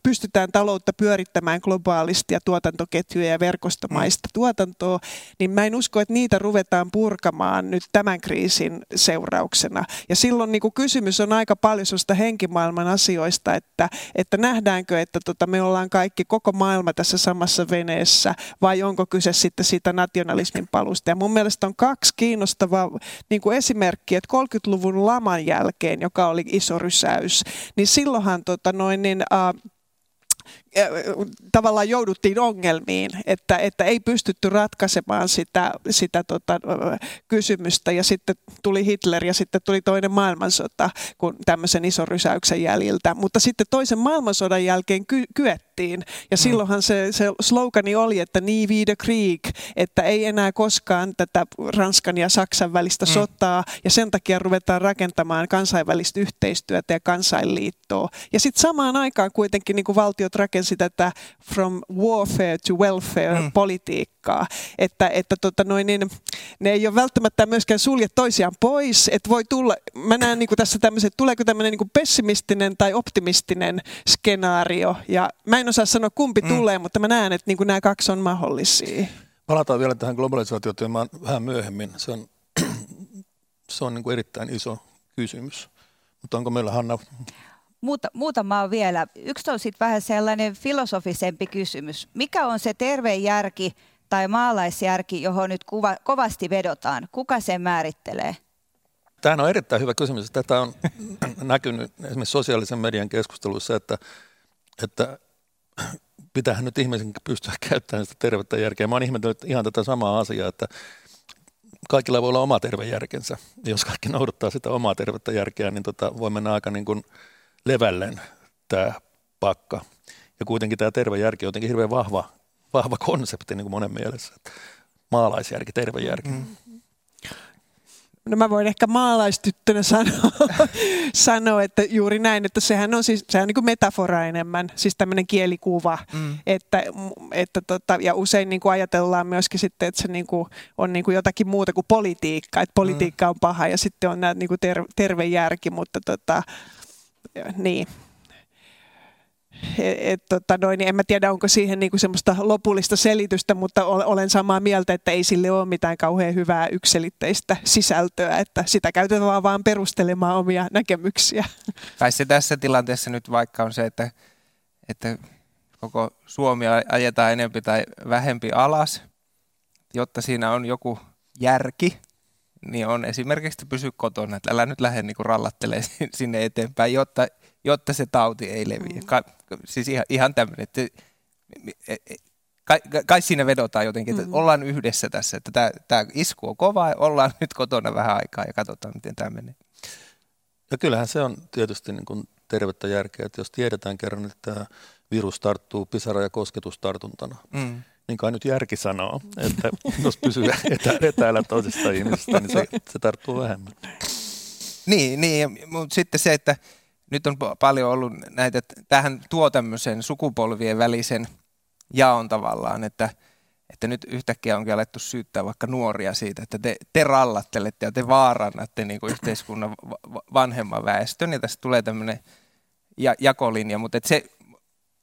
pystytään taloutta pyörittämään globaalisti ja tuotantoketjuja ja verkostomaista mm. tuotantoa, niin mä en usko, että niitä ruvetaan purkamaan nyt tämän kriisin seurauksena. Ja silloin niin kuin kysymys on aika paljon sellaista henkimaailman asioista, että, että nähdäänkö, että tota, me ollaan kaikki, koko maailma tässä samassa veneessä, vai onko kyse sitten siitä nationalismin palusta. Ja mun mielestä on kaksi kiinnostava niin kuin esimerkki, että 30-luvun laman jälkeen, joka oli iso rysäys, niin silloinhan tota noin, niin, äh, tavallaan jouduttiin ongelmiin, että, että ei pystytty ratkaisemaan sitä, sitä tota, kysymystä ja sitten tuli Hitler ja sitten tuli toinen maailmansota kun tämmöisen ison rysäyksen jäljiltä. Mutta sitten toisen maailmansodan jälkeen ky- kyettiin ja mm. silloinhan se, se slogani oli, että nie wieder Krieg, että ei enää koskaan tätä Ranskan ja Saksan välistä mm. sotaa ja sen takia ruvetaan rakentamaan kansainvälistä yhteistyötä ja kansainliittoa. Ja sitten samaan aikaan kuitenkin niin kuin valtiot rakensi tätä from warfare to welfare mm. politiikkaa, että, että tota noin, niin, ne ei ole välttämättä myöskään sulje toisiaan pois, että voi tulla, mä näen niin tässä tämmöiset, tuleeko tämmöinen niin pessimistinen tai optimistinen skenaario, ja mä en osaa sanoa kumpi mm. tulee, mutta mä näen, että niin kuin nämä kaksi on mahdollisia. Palataan vielä tähän globalisaatiotyömaan vähän myöhemmin. Se on, se on niin kuin erittäin iso kysymys. Mutta onko meillä Hanna Muuta, muutama vielä. Yksi on sitten vähän sellainen filosofisempi kysymys. Mikä on se terve järki tai maalaisjärki, johon nyt kuva, kovasti vedotaan? Kuka sen määrittelee? Tämä on erittäin hyvä kysymys. Tätä on näkynyt esimerkiksi sosiaalisen median keskusteluissa, että, että pitäähän nyt ihmisen pystyä käyttämään sitä tervettä järkeä. Mä oon ihmetellyt ihan tätä samaa asiaa, että kaikilla voi olla oma terve järkensä. Jos kaikki noudattaa sitä omaa tervettä järkeä, niin tota, voi mennä aika niin kuin – levälleen tämä pakka. Ja kuitenkin tämä terve järki on jotenkin hirveän vahva, vahva konsepti niin kuin monen mielessä. Maalaisjärki, terve järki. Mm. No mä voin ehkä maalaistyttönä sanoa, sanoa, että juuri näin, että sehän on siis sehän on niin kuin metafora enemmän, siis tämmöinen kielikuva, mm. että, että tota, ja usein niin kuin ajatellaan myöskin sitten, että se niin kuin on niin kuin jotakin muuta kuin politiikka, että politiikka mm. on paha ja sitten on nämä niin kuin ter, terve järki, mutta tota, niin. Et, et, tota noin, niin en mä tiedä, onko siihen niinku semmoista lopullista selitystä, mutta olen samaa mieltä, että ei sille ole mitään kauhean hyvää yksilitteistä sisältöä, että sitä käytetään vaan perustelemaan omia näkemyksiä. Tai se tässä tilanteessa nyt vaikka on se, että, että koko Suomi ajetaan enempi tai vähempi alas, jotta siinä on joku järki, niin on esimerkiksi, että pysy kotona, että älä nyt lähde niin rallattelemaan sinne eteenpäin, jotta, jotta se tauti ei leviä. Mm. Ka, siis ihan, ihan tämmöinen, että e, e, kai, kai siinä vedotaan jotenkin, että mm. ollaan yhdessä tässä, että tämä, tämä isku on kova, ollaan nyt kotona vähän aikaa ja katsotaan, miten tämä menee. Ja kyllähän se on tietysti niin kuin tervettä järkeä, että jos tiedetään kerran, että tämä virus tarttuu pisara- ja kosketustartuntana, mm. Niin kai nyt järki sanoo, että jos pysyy etä, etäällä toisesta ihmisestä, niin se, se tarttuu vähemmän. Niin, niin, mutta sitten se, että nyt on paljon ollut näitä, tähän tuo tämmöisen sukupolvien välisen jaon tavallaan, että, että nyt yhtäkkiä onkin alettu syyttää vaikka nuoria siitä, että te, te rallattelette ja te vaarannatte niin kuin yhteiskunnan vanhemman väestön ja tästä tulee tämmöinen ja, jakolinja, mutta se,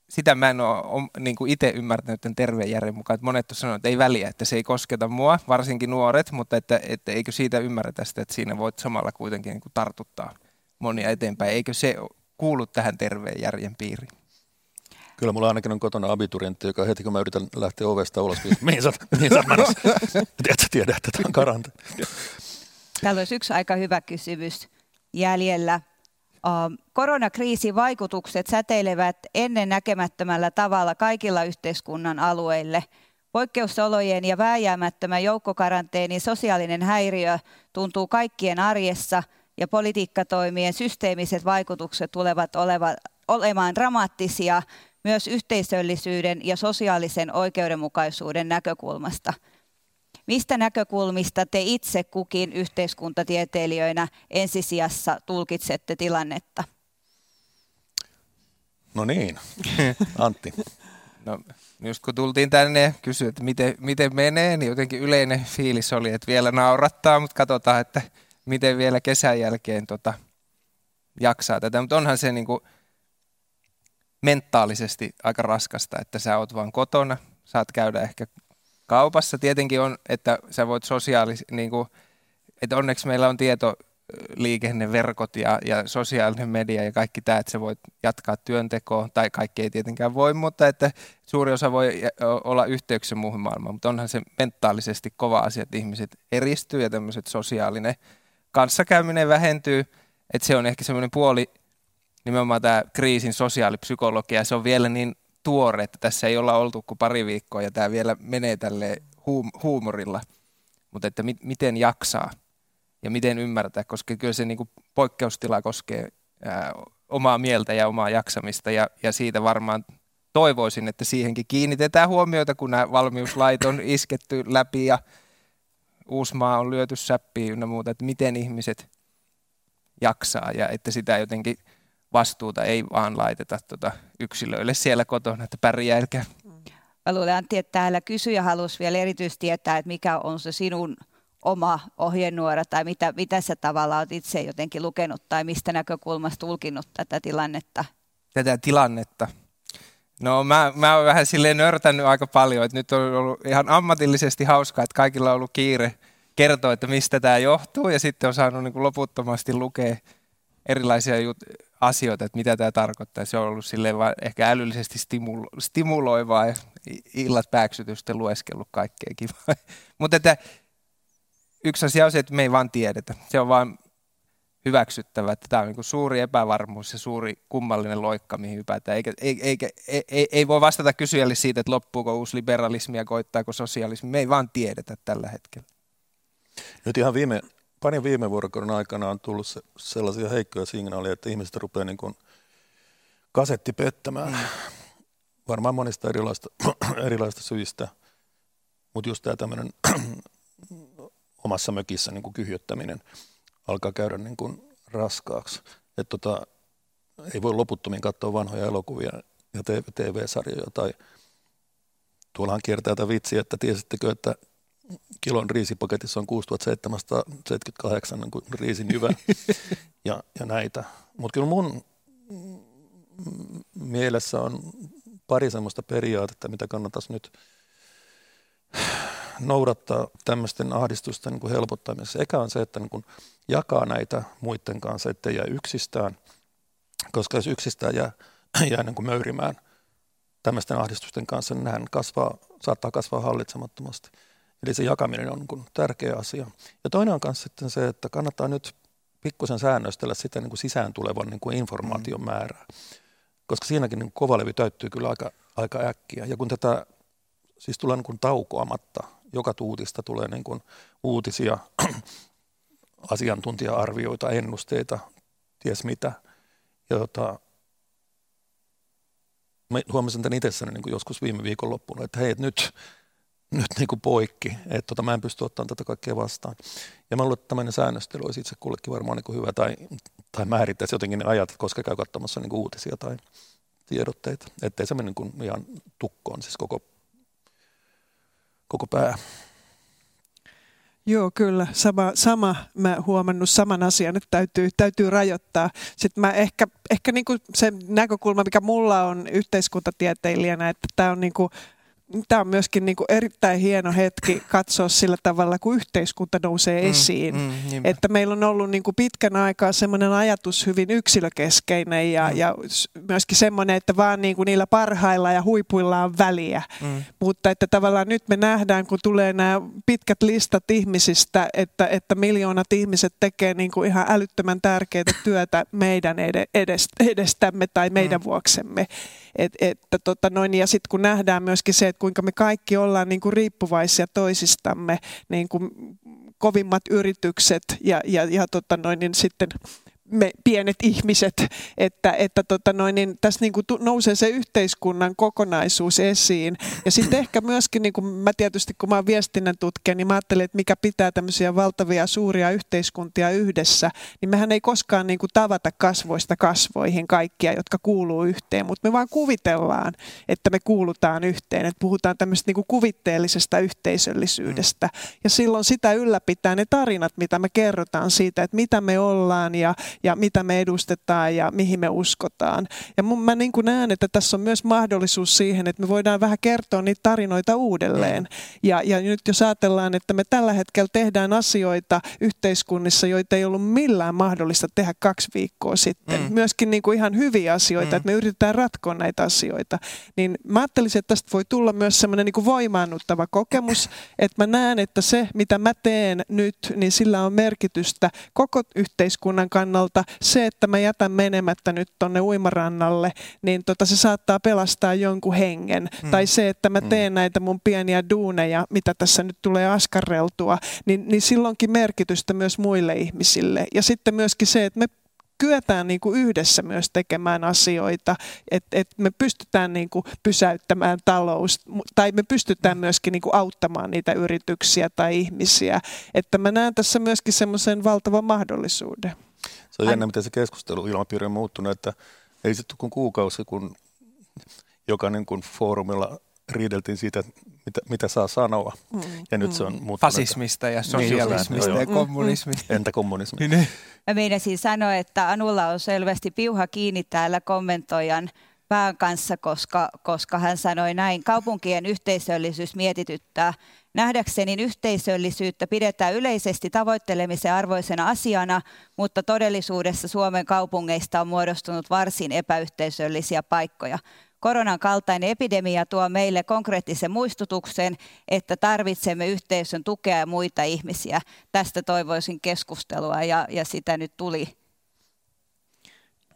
sitä mä en ole niin itse ymmärtänyt tämän terveen järjen mukaan, että monet on sanonut, että ei väliä, että se ei kosketa mua, varsinkin nuoret, mutta että, että eikö siitä ymmärretä sitä, että siinä voit samalla kuitenkin niin kuin tartuttaa monia eteenpäin. Eikö se kuulu tähän terveen järjen piiriin? Kyllä mulla ainakin on kotona abiturientti, joka heti kun mä yritän lähteä ovesta ulos, niin mihin sä, mihin sä menossa? Tiedätkö, tiedä, että tämä on karante. Täällä olisi yksi aika hyvä kysymys jäljellä. Koronakriisin vaikutukset säteilevät ennen näkemättömällä tavalla kaikilla yhteiskunnan alueille. Poikkeusolojen ja vääjäämättömän joukkokaranteenin sosiaalinen häiriö tuntuu kaikkien arjessa – ja politiikkatoimien systeemiset vaikutukset tulevat oleva, olemaan dramaattisia myös yhteisöllisyyden ja sosiaalisen oikeudenmukaisuuden näkökulmasta. Mistä näkökulmista te itse kukin yhteiskuntatieteilijöinä ensisijassa tulkitsette tilannetta? No niin, Antti. No, just kun tultiin tänne ja kysyi, että miten, miten menee, niin jotenkin yleinen fiilis oli, että vielä naurattaa, mutta katsotaan, että miten vielä kesän jälkeen tota, jaksaa tätä. Mutta onhan se niin kuin mentaalisesti aika raskasta, että sä oot vaan kotona, saat käydä ehkä kaupassa. Tietenkin on, että sä voit sosiaalis, niin kuin, että onneksi meillä on tieto liikenneverkot ja, ja sosiaalinen media ja kaikki tämä, että sä voit jatkaa työntekoa, tai kaikki ei tietenkään voi, mutta että suuri osa voi olla yhteyksissä muuhun maailmaan, mutta onhan se mentaalisesti kova asia, että ihmiset eristyy ja tämmöiset sosiaalinen kanssakäyminen vähentyy, että se on ehkä semmoinen puoli, nimenomaan tämä kriisin sosiaalipsykologia, se on vielä niin tuore, että tässä ei olla oltu kuin pari viikkoa ja tämä vielä menee tälle huum- huumorilla. Mutta että mi- miten jaksaa ja miten ymmärtää, koska kyllä se niin kuin poikkeustila koskee ää, omaa mieltä ja omaa jaksamista ja, ja siitä varmaan toivoisin, että siihenkin kiinnitetään huomiota, kun nämä valmiuslait on isketty läpi ja Uusmaa on lyöty säppiin ynnä muuta, että miten ihmiset jaksaa ja että sitä jotenkin vastuuta ei vaan laiteta tuota yksilöille siellä kotona, että pärjäilkää. Mä luulen Antti, että täällä kysyjä halusi vielä erityisesti tietää, että mikä on se sinun oma ohjenuora tai mitä, mitä sä tavallaan olet itse jotenkin lukenut tai mistä näkökulmasta tulkinnut tätä tilannetta? Tätä tilannetta. No mä, mä oon vähän silleen nörtännyt aika paljon, että nyt on ollut ihan ammatillisesti hauskaa, että kaikilla on ollut kiire kertoa, että mistä tämä johtuu ja sitten on saanut niin kuin loputtomasti lukea erilaisia jut- asioita, että mitä tämä tarkoittaa. Se on ollut vaan ehkä älyllisesti stimulo- stimuloivaa ja illat pääksytystä lueskellut kaikkea kivaa. Mutta että yksi asia on se, että me ei vaan tiedetä. Se on vaan hyväksyttävä, että tämä on niin suuri epävarmuus ja suuri kummallinen loikka, mihin hypätään. Eikä, eikä, ei, ei, ei voi vastata kysyjälle siitä, että loppuuko uusi liberalismi ja koittaako sosialismi. Me ei vaan tiedetä tällä hetkellä. Nyt ihan viime, parin viime vuorokauden aikana on tullut se, sellaisia heikkoja signaaleja, että ihmiset rupeaa niin kuin kasetti pettämään. Varmaan monista erilaista, erilaista syistä, mutta just tämä tämmöinen omassa mökissä niin kuin kyhjöttäminen – alkaa käydä niin kuin raskaaksi. Että tota, ei voi loputtomiin katsoa vanhoja elokuvia ja TV-sarjoja tai tuollahan kiertää tätä vitsiä, että tiesittekö, että kilon riisipaketissa on 6778 niin riisin jyvä ja, ja näitä. Mutta kyllä mun mielessä on pari semmoista periaatetta, mitä kannattaisi nyt noudattaa tämmöisten ahdistusten niin kuin helpottamisessa. Eka on se, että niin kuin jakaa näitä muiden kanssa, ettei jää yksistään, koska jos yksistään jää, jää niin kuin möyrimään tämmöisten ahdistusten kanssa, niin nehän kasvaa, saattaa kasvaa hallitsemattomasti. Eli se jakaminen on niin tärkeä asia. Ja toinen on myös sitten se, että kannattaa nyt pikkusen säännöstellä sitä niin kuin sisään tulevan niin kuin informaation mm. määrää. Koska siinäkin niin kovalevy täyttyy kyllä aika, aika äkkiä. Ja kun tätä siis tulee niin kuin taukoamatta joka tuutista tulee niin kuin uutisia, asiantuntija-arvioita, ennusteita, ties mitä. jota mä huomasin tämän itsessäni niin kuin joskus viime viikonloppuna, että hei, että nyt, nyt niin kuin poikki, että tota, mä en pysty ottamaan tätä kaikkea vastaan. Ja mä luulen, että tämmöinen säännöstely olisi itse kullekin varmaan niin kuin hyvä, tai, tai määrittäisi jotenkin ne ajat, koska käy katsomassa niin kuin uutisia tai tiedotteita, ettei se mene niin kuin ihan tukkoon, siis koko, koko pää. Joo, kyllä. Sama, sama mä huomannut saman asian, että täytyy, täytyy rajoittaa. Sitten mä ehkä, ehkä niinku se näkökulma, mikä mulla on yhteiskuntatieteilijänä, että tämä on niinku tämä on myöskin niin kuin erittäin hieno hetki katsoa sillä tavalla, kun yhteiskunta nousee mm, esiin. Mm, mm, että meillä on ollut niin kuin pitkän aikaa semmoinen ajatus hyvin yksilökeskeinen ja, mm. ja myöskin semmoinen, että vaan niin kuin niillä parhailla ja huipuilla on väliä. Mm. Mutta että tavallaan nyt me nähdään, kun tulee nämä pitkät listat ihmisistä, että, että miljoonat ihmiset tekee niin kuin ihan älyttömän tärkeää työtä meidän edestämme tai meidän mm. vuoksemme. Et, että tota noin, ja sitten kun nähdään myöskin se, että kuinka me kaikki ollaan niin kuin riippuvaisia toisistamme, niin kuin kovimmat yritykset ja, ja, ja tota noin, niin sitten me pienet ihmiset, että, että tota noin, niin tässä niin kuin nousee se yhteiskunnan kokonaisuus esiin. Ja sitten ehkä myöskin, niin kuin mä tietysti kun mä oon viestinnän tutkija, niin mä ajattelen, että mikä pitää tämmöisiä valtavia suuria yhteiskuntia yhdessä, niin mehän ei koskaan niin kuin tavata kasvoista kasvoihin kaikkia, jotka kuuluu yhteen, mutta me vaan kuvitellaan, että me kuulutaan yhteen, että puhutaan tämmöistä niin kuin kuvitteellisesta yhteisöllisyydestä. Ja silloin sitä ylläpitää ne tarinat, mitä me kerrotaan siitä, että mitä me ollaan ja ja mitä me edustetaan ja mihin me uskotaan. Ja mun, mä niin kuin näen, että tässä on myös mahdollisuus siihen, että me voidaan vähän kertoa niitä tarinoita uudelleen. Mm. Ja, ja nyt jos ajatellaan, että me tällä hetkellä tehdään asioita yhteiskunnissa, joita ei ollut millään mahdollista tehdä kaksi viikkoa sitten. Mm. Myöskin niin kuin ihan hyviä asioita, mm. että me yritetään ratkoa näitä asioita. Niin mä ajattelisin, että tästä voi tulla myös semmoinen niin voimaannuttava kokemus, että mä näen, että se mitä mä teen nyt, niin sillä on merkitystä koko yhteiskunnan kannalta kannalta se, että mä jätän menemättä nyt tonne uimarannalle, niin tota, se saattaa pelastaa jonkun hengen. Mm. Tai se, että mä mm. teen mm. näitä mun pieniä duuneja, mitä tässä nyt tulee askarreltua, niin, niin silloinkin merkitystä myös muille ihmisille. Ja sitten myöskin se, että me kyetään niin kuin yhdessä myös tekemään asioita, että et me pystytään niin kuin pysäyttämään talous, tai me pystytään myöskin niin kuin auttamaan niitä yrityksiä tai ihmisiä. Että mä näen tässä myöskin semmoisen valtavan mahdollisuuden. Se on jännä, miten se keskustelu ilmapiiri on muuttunut, että ei se kuin kuukausi, kun jokainen kun foorumilla riideltiin siitä, mitä, mitä saa sanoa. Mm, ja nyt mm. se on muuttunut. Fasismista ja niin, sosialismista niin, ja kommunismista. Entä kommunismi? Niin, niin. Mä meinasin sanoa, että Anulla on selvästi piuha kiinni täällä kommentoijan pään kanssa, koska, koska hän sanoi näin. Kaupunkien yhteisöllisyys mietityttää. Nähdäkseni yhteisöllisyyttä pidetään yleisesti tavoittelemisen arvoisena asiana, mutta todellisuudessa Suomen kaupungeista on muodostunut varsin epäyhteisöllisiä paikkoja. Koronan kaltainen epidemia tuo meille konkreettisen muistutuksen, että tarvitsemme yhteisön tukea ja muita ihmisiä. Tästä toivoisin keskustelua ja, ja sitä nyt tuli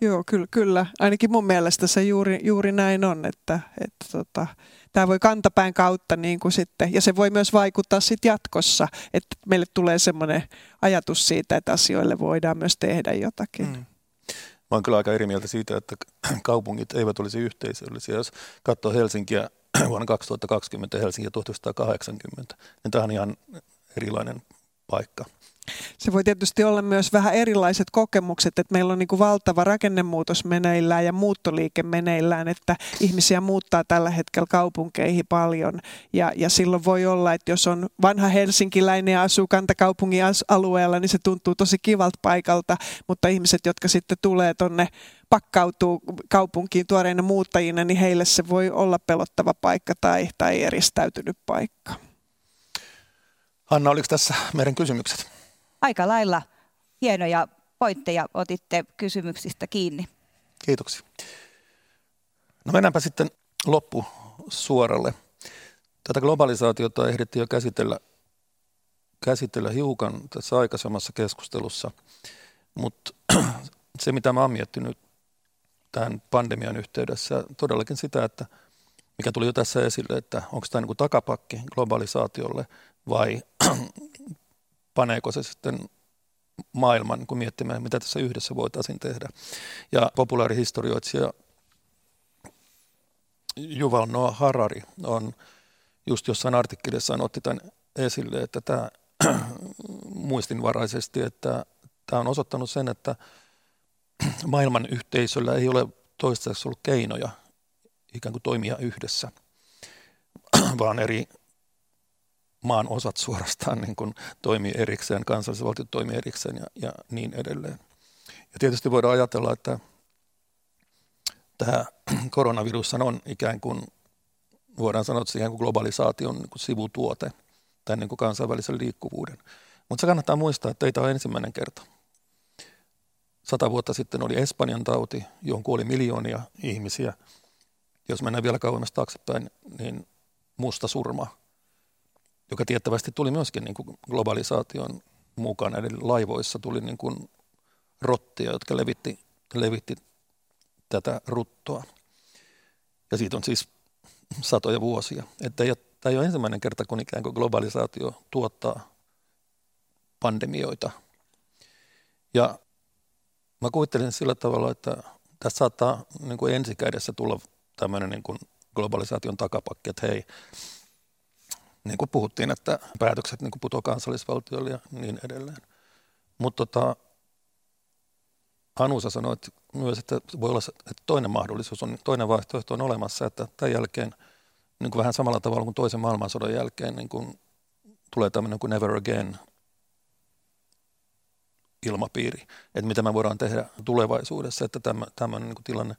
Joo, kyllä, kyllä. Ainakin mun mielestä se juuri, juuri näin on, että, että tota, tämä voi kantapään kautta niin kuin sitten, ja se voi myös vaikuttaa sitten jatkossa, että meille tulee semmoinen ajatus siitä, että asioille voidaan myös tehdä jotakin. Mm. Mä oon kyllä aika eri mieltä siitä, että kaupungit eivät olisi yhteisöllisiä. Jos katsoo Helsinkiä vuonna 2020 ja Helsinkiä 1980, niin tämä on ihan erilainen paikka. Se voi tietysti olla myös vähän erilaiset kokemukset, että meillä on niin kuin valtava rakennemuutos meneillään ja muuttoliike meneillään, että ihmisiä muuttaa tällä hetkellä kaupunkeihin paljon. Ja, ja silloin voi olla, että jos on vanha helsinkiläinen ja asuu kantakaupungin alueella, niin se tuntuu tosi kivalta paikalta, mutta ihmiset, jotka sitten tulee tonne pakkautuu kaupunkiin tuoreina muuttajina, niin heille se voi olla pelottava paikka tai, tai eristäytynyt paikka. Hanna, oliko tässä meidän kysymykset? aika lailla hienoja pointteja otitte kysymyksistä kiinni. Kiitoksia. No mennäänpä sitten loppu suoralle. Tätä globalisaatiota ehdittiin jo käsitellä, käsitellä hiukan tässä aikaisemmassa keskustelussa, mutta se mitä mä oon miettinyt tämän pandemian yhteydessä, todellakin sitä, että mikä tuli jo tässä esille, että onko tämä niin takapakki globalisaatiolle vai paneeko se sitten maailman niin miettimään, mitä tässä yhdessä voitaisiin tehdä. Ja populaarihistorioitsija Juval Noah Harari on just jossain artikkelissaan otti tämän esille, että tämä muistinvaraisesti, että tämä on osoittanut sen, että maailman yhteisöllä ei ole toistaiseksi ollut keinoja ikään kuin toimia yhdessä, vaan eri maan osat suorastaan niin kuin toimii erikseen, kansalliset valtiot toimii erikseen ja, ja niin edelleen. Ja tietysti voidaan ajatella, että tämä koronavirus on ikään kuin, voidaan sanoa, että ikään kuin globalisaation niin kuin sivutuote tai niin kuin kansainvälisen liikkuvuuden. Mutta se kannattaa muistaa, että ei tämä ole ensimmäinen kerta. Sata vuotta sitten oli Espanjan tauti, johon kuoli miljoonia ihmisiä. Jos mennään vielä kauemmas taaksepäin, niin musta surma, joka tiettävästi tuli myöskin niin kuin globalisaation mukana. Eli laivoissa tuli niin kuin rottia, jotka levitti, levitti tätä ruttoa. Ja siitä on siis satoja vuosia. Että ei, tämä ei ole ensimmäinen kerta, kun ikään kuin globalisaatio tuottaa pandemioita. Ja mä kuvittelin sillä tavalla, että tässä saattaa niin kuin ensikädessä tulla tämmöinen niin kuin globalisaation takapakki, että hei, niin kuin puhuttiin, että päätökset niin putoavat kansallisvaltioille ja niin edelleen. Mutta tota, Anusa sanoi että myös, että voi olla että toinen mahdollisuus, on, toinen vaihtoehto on olemassa, että tämän jälkeen niin kuin vähän samalla tavalla kuin toisen maailmansodan jälkeen niin kuin tulee tämmöinen kuin never again ilmapiiri, että mitä me voidaan tehdä tulevaisuudessa, että tämmöinen niin tilanne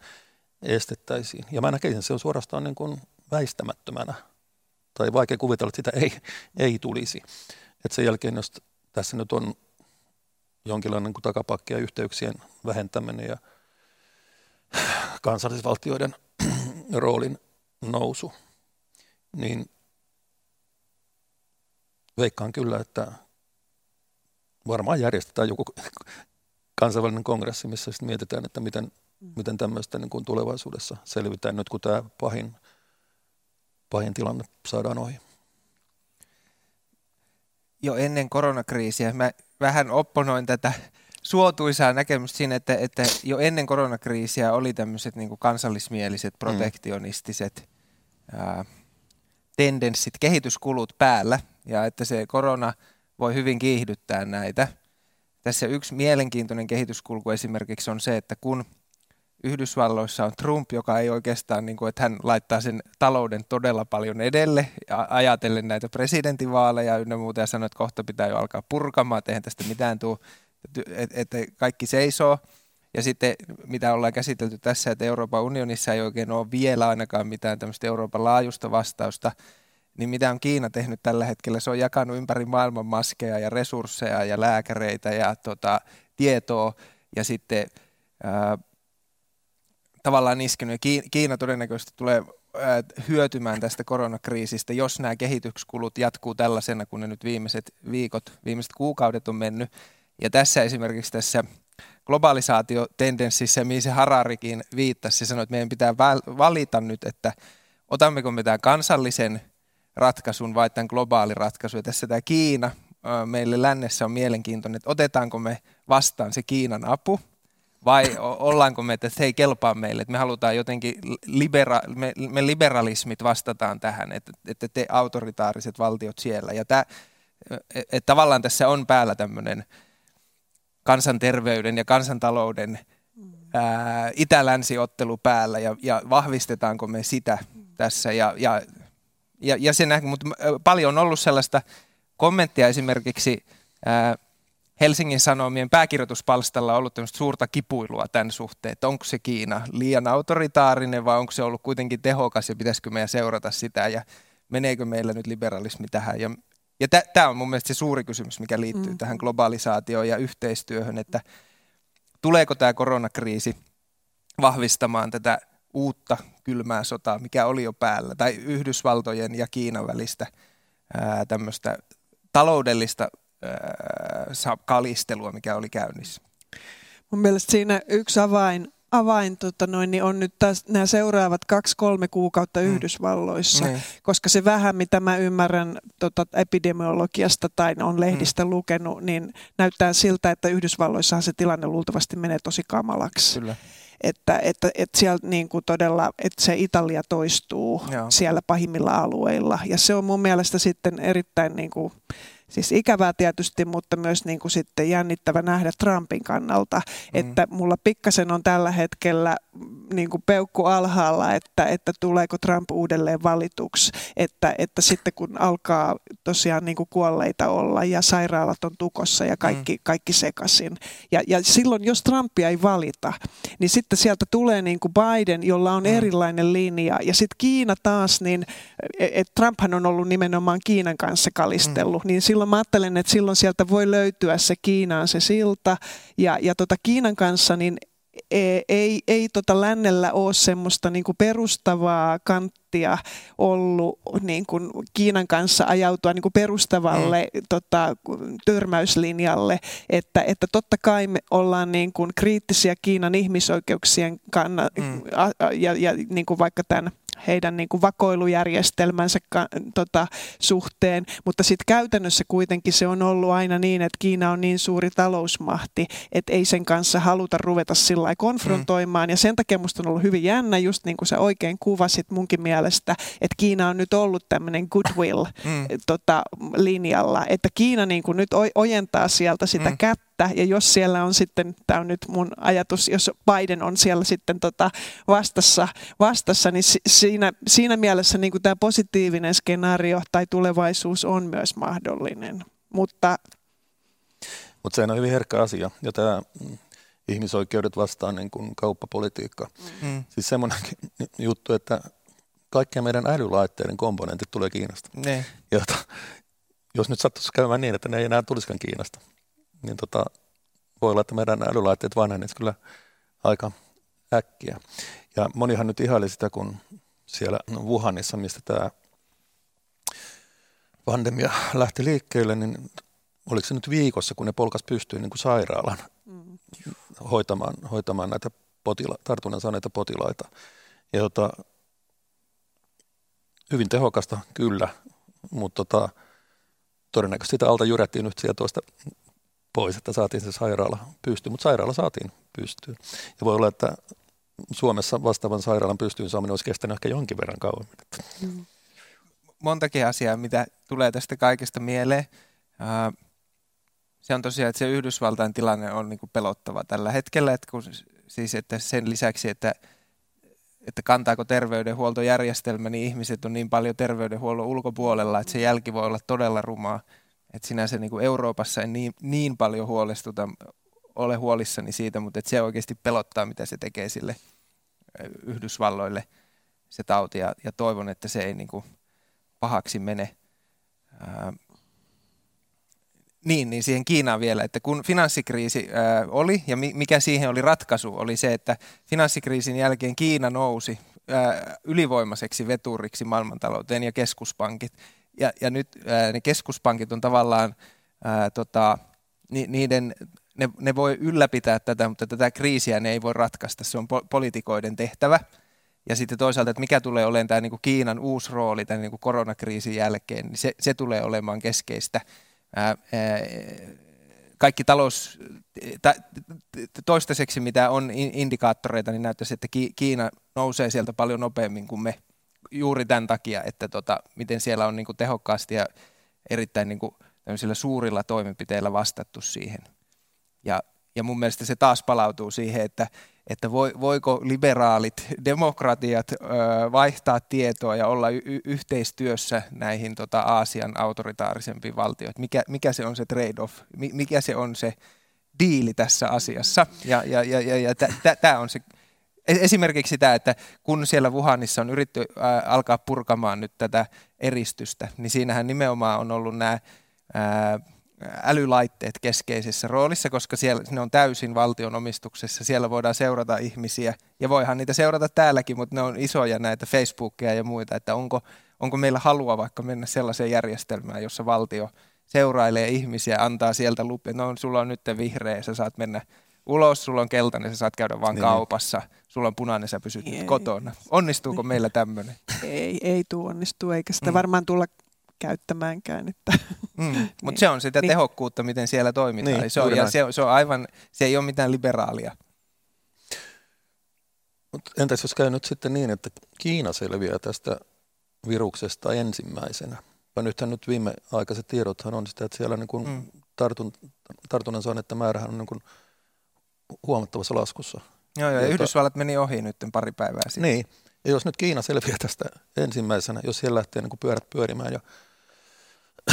estettäisiin. Ja mä näkisin, että se on suorastaan niin kuin väistämättömänä, tai vaikea kuvitella, että sitä ei, ei tulisi. Että sen jälkeen, jos tässä nyt on jonkinlainen niin takapakki ja yhteyksien vähentäminen ja kansallisvaltioiden roolin nousu, niin veikkaan kyllä, että varmaan järjestetään joku kansainvälinen kongressi, missä sitten mietitään, että miten, miten tämmöistä niin kuin tulevaisuudessa selvitään nyt, kun tämä pahin, pahin tilanne saadaan ohi. Jo ennen koronakriisiä mä vähän opponoin tätä suotuisaa näkemystä siinä, että, että jo ennen koronakriisiä oli tämmöiset niin kansallismieliset, mm. protektionistiset ää, tendenssit, kehityskulut päällä ja että se korona voi hyvin kiihdyttää näitä. Tässä yksi mielenkiintoinen kehityskulku esimerkiksi on se, että kun Yhdysvalloissa on Trump, joka ei oikeastaan, niin kuin, että hän laittaa sen talouden todella paljon edelle ja ajatellen näitä presidentinvaaleja ynnä muuta ja sanoo, että kohta pitää jo alkaa purkamaan, että eihän tästä mitään tule, että, että kaikki seisoo. Ja sitten mitä ollaan käsitelty tässä, että Euroopan unionissa ei oikein ole vielä ainakaan mitään tämmöistä Euroopan laajusta vastausta, niin mitä on Kiina tehnyt tällä hetkellä? Se on jakanut ympäri maailman maskeja ja resursseja ja lääkäreitä ja tota, tietoa ja sitten ää, tavallaan iskenyt. Kiina todennäköisesti tulee ää, hyötymään tästä koronakriisistä, jos nämä kehityskulut jatkuu tällaisena, kun ne nyt viimeiset viikot, viimeiset kuukaudet on mennyt. Ja tässä esimerkiksi tässä globalisaatiotendenssissä, mihin se Hararikin viittasi, se sanoi, että meidän pitää valita nyt, että otammeko me tämän kansallisen ratkaisun vai tämän globaali ratkaisu. Ja tässä tämä Kiina meille lännessä on mielenkiintoinen, että otetaanko me vastaan se Kiinan apu vai ollaanko me, että se ei kelpaa meille, että me halutaan jotenkin, libera, me, me liberalismit vastataan tähän, että, että te autoritaariset valtiot siellä. Ja tämä, että tavallaan tässä on päällä tämmöinen kansanterveyden ja kansantalouden ää, itä-länsi-ottelu päällä ja, ja vahvistetaanko me sitä tässä ja, ja, ja, ja se näkyy, mutta paljon on ollut sellaista kommenttia esimerkiksi ää, Helsingin Sanomien pääkirjoituspalstalla on ollut suurta kipuilua tämän suhteen, että onko se Kiina liian autoritaarinen vai onko se ollut kuitenkin tehokas ja pitäisikö meidän seurata sitä ja meneekö meillä nyt liberalismi tähän. Ja, ja tämä on mun mielestä se suuri kysymys, mikä liittyy mm. tähän globalisaatioon ja yhteistyöhön, että tuleeko tämä koronakriisi vahvistamaan tätä uutta kylmää sotaa, mikä oli jo päällä, tai Yhdysvaltojen ja Kiinan välistä tämmöistä taloudellista ää, kalistelua, mikä oli käynnissä. Mun mielestä siinä yksi avain avain tota noin, niin on nyt täs, nämä seuraavat kaksi-kolme kuukautta mm. Yhdysvalloissa, mm. koska se vähän, mitä mä ymmärrän tota, epidemiologiasta tai on lehdistä mm. lukenut, niin näyttää siltä, että Yhdysvalloissahan se tilanne luultavasti menee tosi kamalaksi. Kyllä että, että, että siellä niin kuin todella, että se Italia toistuu Joo. siellä pahimmilla alueilla. Ja se on mun mielestä sitten erittäin niin kuin, siis ikävää tietysti, mutta myös niin kuin sitten jännittävä nähdä Trumpin kannalta, mm. että mulla pikkasen on tällä hetkellä niin kuin peukku alhaalla, että, että tuleeko Trump uudelleen valituksi, että, että sitten kun alkaa tosiaan niin kuin kuolleita olla ja sairaalat on tukossa ja kaikki, mm. kaikki sekasin. Ja, ja silloin, jos Trumpia ei valita, niin sitten sieltä tulee niin kuin Biden, jolla on mm. erilainen linja. Ja sitten Kiina taas, niin et Trumphan on ollut nimenomaan Kiinan kanssa kalistellut, mm. niin silloin mä ajattelen, että silloin sieltä voi löytyä se Kiinaan se silta. Ja, ja tota Kiinan kanssa, niin ei, ei, ei tota lännellä ole semmoista niin kuin perustavaa kanttia ollut niin kuin Kiinan kanssa ajautua niin kuin perustavalle mm. tota, törmäyslinjalle, että, että totta kai me ollaan niin kuin kriittisiä Kiinan ihmisoikeuksien kannalta mm. ja, ja niin kuin vaikka tämän heidän niin kuin vakoilujärjestelmänsä ka, tota, suhteen, mutta sitten käytännössä kuitenkin se on ollut aina niin, että Kiina on niin suuri talousmahti, että ei sen kanssa haluta ruveta sillä konfrontoimaan, mm. ja sen takia musta on ollut hyvin jännä, just niin kuin sä oikein kuvasit munkin mielestä, että Kiina on nyt ollut tämmöinen goodwill mm. tota, linjalla, että Kiina niin kuin nyt ojentaa sieltä sitä mm. kättä, että, ja jos siellä on sitten, tämä on nyt mun ajatus, jos Biden on siellä sitten tota vastassa, vastassa, niin siinä, siinä mielessä niin kuin tämä positiivinen skenaario tai tulevaisuus on myös mahdollinen. Mutta Mutta se on hyvin herkkä asia, ja tämä ihmisoikeudet vastaan niin kuin kauppapolitiikka. Mm. Siis semmoinen juttu, että kaikkien meidän älylaitteiden komponentit tulee Kiinasta. Ne. Jota, jos nyt sattuisi käymään niin, että ne ei enää tulisikaan Kiinasta, niin tota, voi olla, että meidän älylaitteet vanhenisivat kyllä aika äkkiä. Ja monihan nyt ihaili sitä, kun siellä Wuhanissa, mistä tämä pandemia lähti liikkeelle, niin oliko se nyt viikossa, kun ne polkas pystyy niin kuin sairaalan mm. hoitamaan, hoitamaan näitä potila- tartunnan saaneita potilaita. Ja tota, hyvin tehokasta kyllä, mutta tota, todennäköisesti sitä alta jyrättiin nyt sieltä toista pois, että saatiin se sairaala pystyyn, mutta sairaala saatiin pystyyn. Ja voi olla, että Suomessa vastaavan sairaalan pystyyn saaminen olisi kestänyt ehkä jonkin verran kauemmin. Mm. Montakin asiaa, mitä tulee tästä kaikesta mieleen. Se on tosiaan, että se Yhdysvaltain tilanne on niin kuin pelottava tällä hetkellä, että kun, siis että sen lisäksi, että, että kantaako terveydenhuoltojärjestelmä, niin ihmiset on niin paljon terveydenhuollon ulkopuolella, että se jälki voi olla todella rumaa. Että sinänsä niin kuin Euroopassa en niin, niin paljon huolestuta, ole huolissani siitä, mutta että se oikeasti pelottaa, mitä se tekee sille Yhdysvalloille se tauti ja, ja toivon, että se ei niin kuin pahaksi mene. Ää, niin, niin siihen Kiinaan vielä, että kun finanssikriisi ää, oli ja mi, mikä siihen oli ratkaisu, oli se, että finanssikriisin jälkeen Kiina nousi ää, ylivoimaiseksi veturiksi maailmantalouteen ja keskuspankit – ja, ja nyt ää, ne keskuspankit on tavallaan, ää, tota, ni, niiden, ne, ne voi ylläpitää tätä, mutta tätä kriisiä ne ei voi ratkaista. Se on po- politikoiden tehtävä. Ja sitten toisaalta, että mikä tulee olemaan tämä niin kuin Kiinan uusi rooli tämän niin kuin koronakriisin jälkeen, niin se, se tulee olemaan keskeistä. Ää, ää, kaikki talous, toistaiseksi mitä on indikaattoreita, niin näyttäisi, että Kiina nousee sieltä paljon nopeammin kuin me juuri tämän takia, että tota, miten siellä on niin kuin tehokkaasti ja erittäin niin kuin suurilla toimenpiteillä vastattu siihen. Ja, ja mun mielestä se taas palautuu siihen, että, että voi, voiko liberaalit demokratiat ö, vaihtaa tietoa ja olla y- yhteistyössä näihin tota, Aasian autoritaarisempiin valtioihin. Mikä, mikä se on se trade-off, mikä se on se diili tässä asiassa. Ja, ja, ja, ja, ja tämä on se Esimerkiksi tämä, että kun siellä Wuhanissa on yritetty alkaa purkamaan nyt tätä eristystä, niin siinähän nimenomaan on ollut nämä älylaitteet keskeisessä roolissa, koska siellä ne on täysin valtion omistuksessa. Siellä voidaan seurata ihmisiä ja voihan niitä seurata täälläkin, mutta ne on isoja näitä Facebookia ja muita, että onko, onko meillä halua vaikka mennä sellaiseen järjestelmään, jossa valtio seurailee ihmisiä, antaa sieltä lupia, no sulla on nyt vihreä, sä saat mennä ulos, sulla on keltainen, sä saat käydä vaan Niin. kaupassa, sulla on punainen, sä pysyt Ei. nyt kotona. Onnistuuko meillä tämmöinen? Ei, ei tuu onnistu, eikä sitä Mm. varmaan tulla käyttämäänkään. Että, Mm. Niin. Mutta se on sitä Niin. tehokkuutta, miten siellä toimitaan. Niin, se, on, ja näin. se, on, se on aivan, se ei ole mitään liberaalia. Mut entäs jos käy nyt sitten niin, että Kiina selviää tästä viruksesta ensimmäisenä? Ja nythän nyt viimeaikaiset tiedothan on sitä, että siellä niin kuin Mm. tartun, tartunnan saaneiden määrähän on niin kuin huomattavassa laskussa. Joo, ja Jota- Yhdysvallat meni ohi nyt pari päivää sitten. Niin, ja jos nyt Kiina selviää tästä ensimmäisenä, jos siellä lähtee niin kuin pyörät pyörimään ja,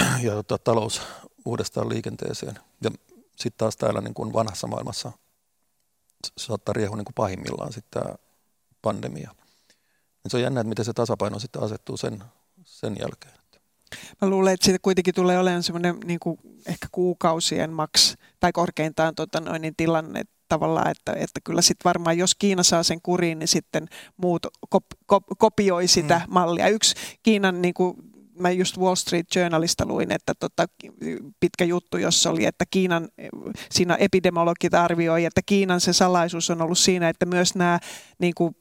ja tota, talous uudestaan liikenteeseen, ja sitten taas täällä niin kuin vanhassa maailmassa saattaa riehua niin kuin pahimmillaan sitten tämä pandemia. Niin se on jännä, että miten se tasapaino sitten asettuu sen, sen jälkeen. Mä luulen, että siitä kuitenkin tulee olemaan semmoinen niin kuin ehkä kuukausien maks tai korkeintaan tota noin, niin tilanne tavallaan, että, että kyllä sitten varmaan, jos Kiina saa sen kuriin, niin sitten muut kop, kop, kopioi sitä mm. mallia. Yksi Kiinan, niin kuin, mä just Wall Street Journalista luin, että tota, pitkä juttu, jossa oli, että Kiinan, siinä epidemiologit arvioi, että Kiinan se salaisuus on ollut siinä, että myös nämä niin kuin,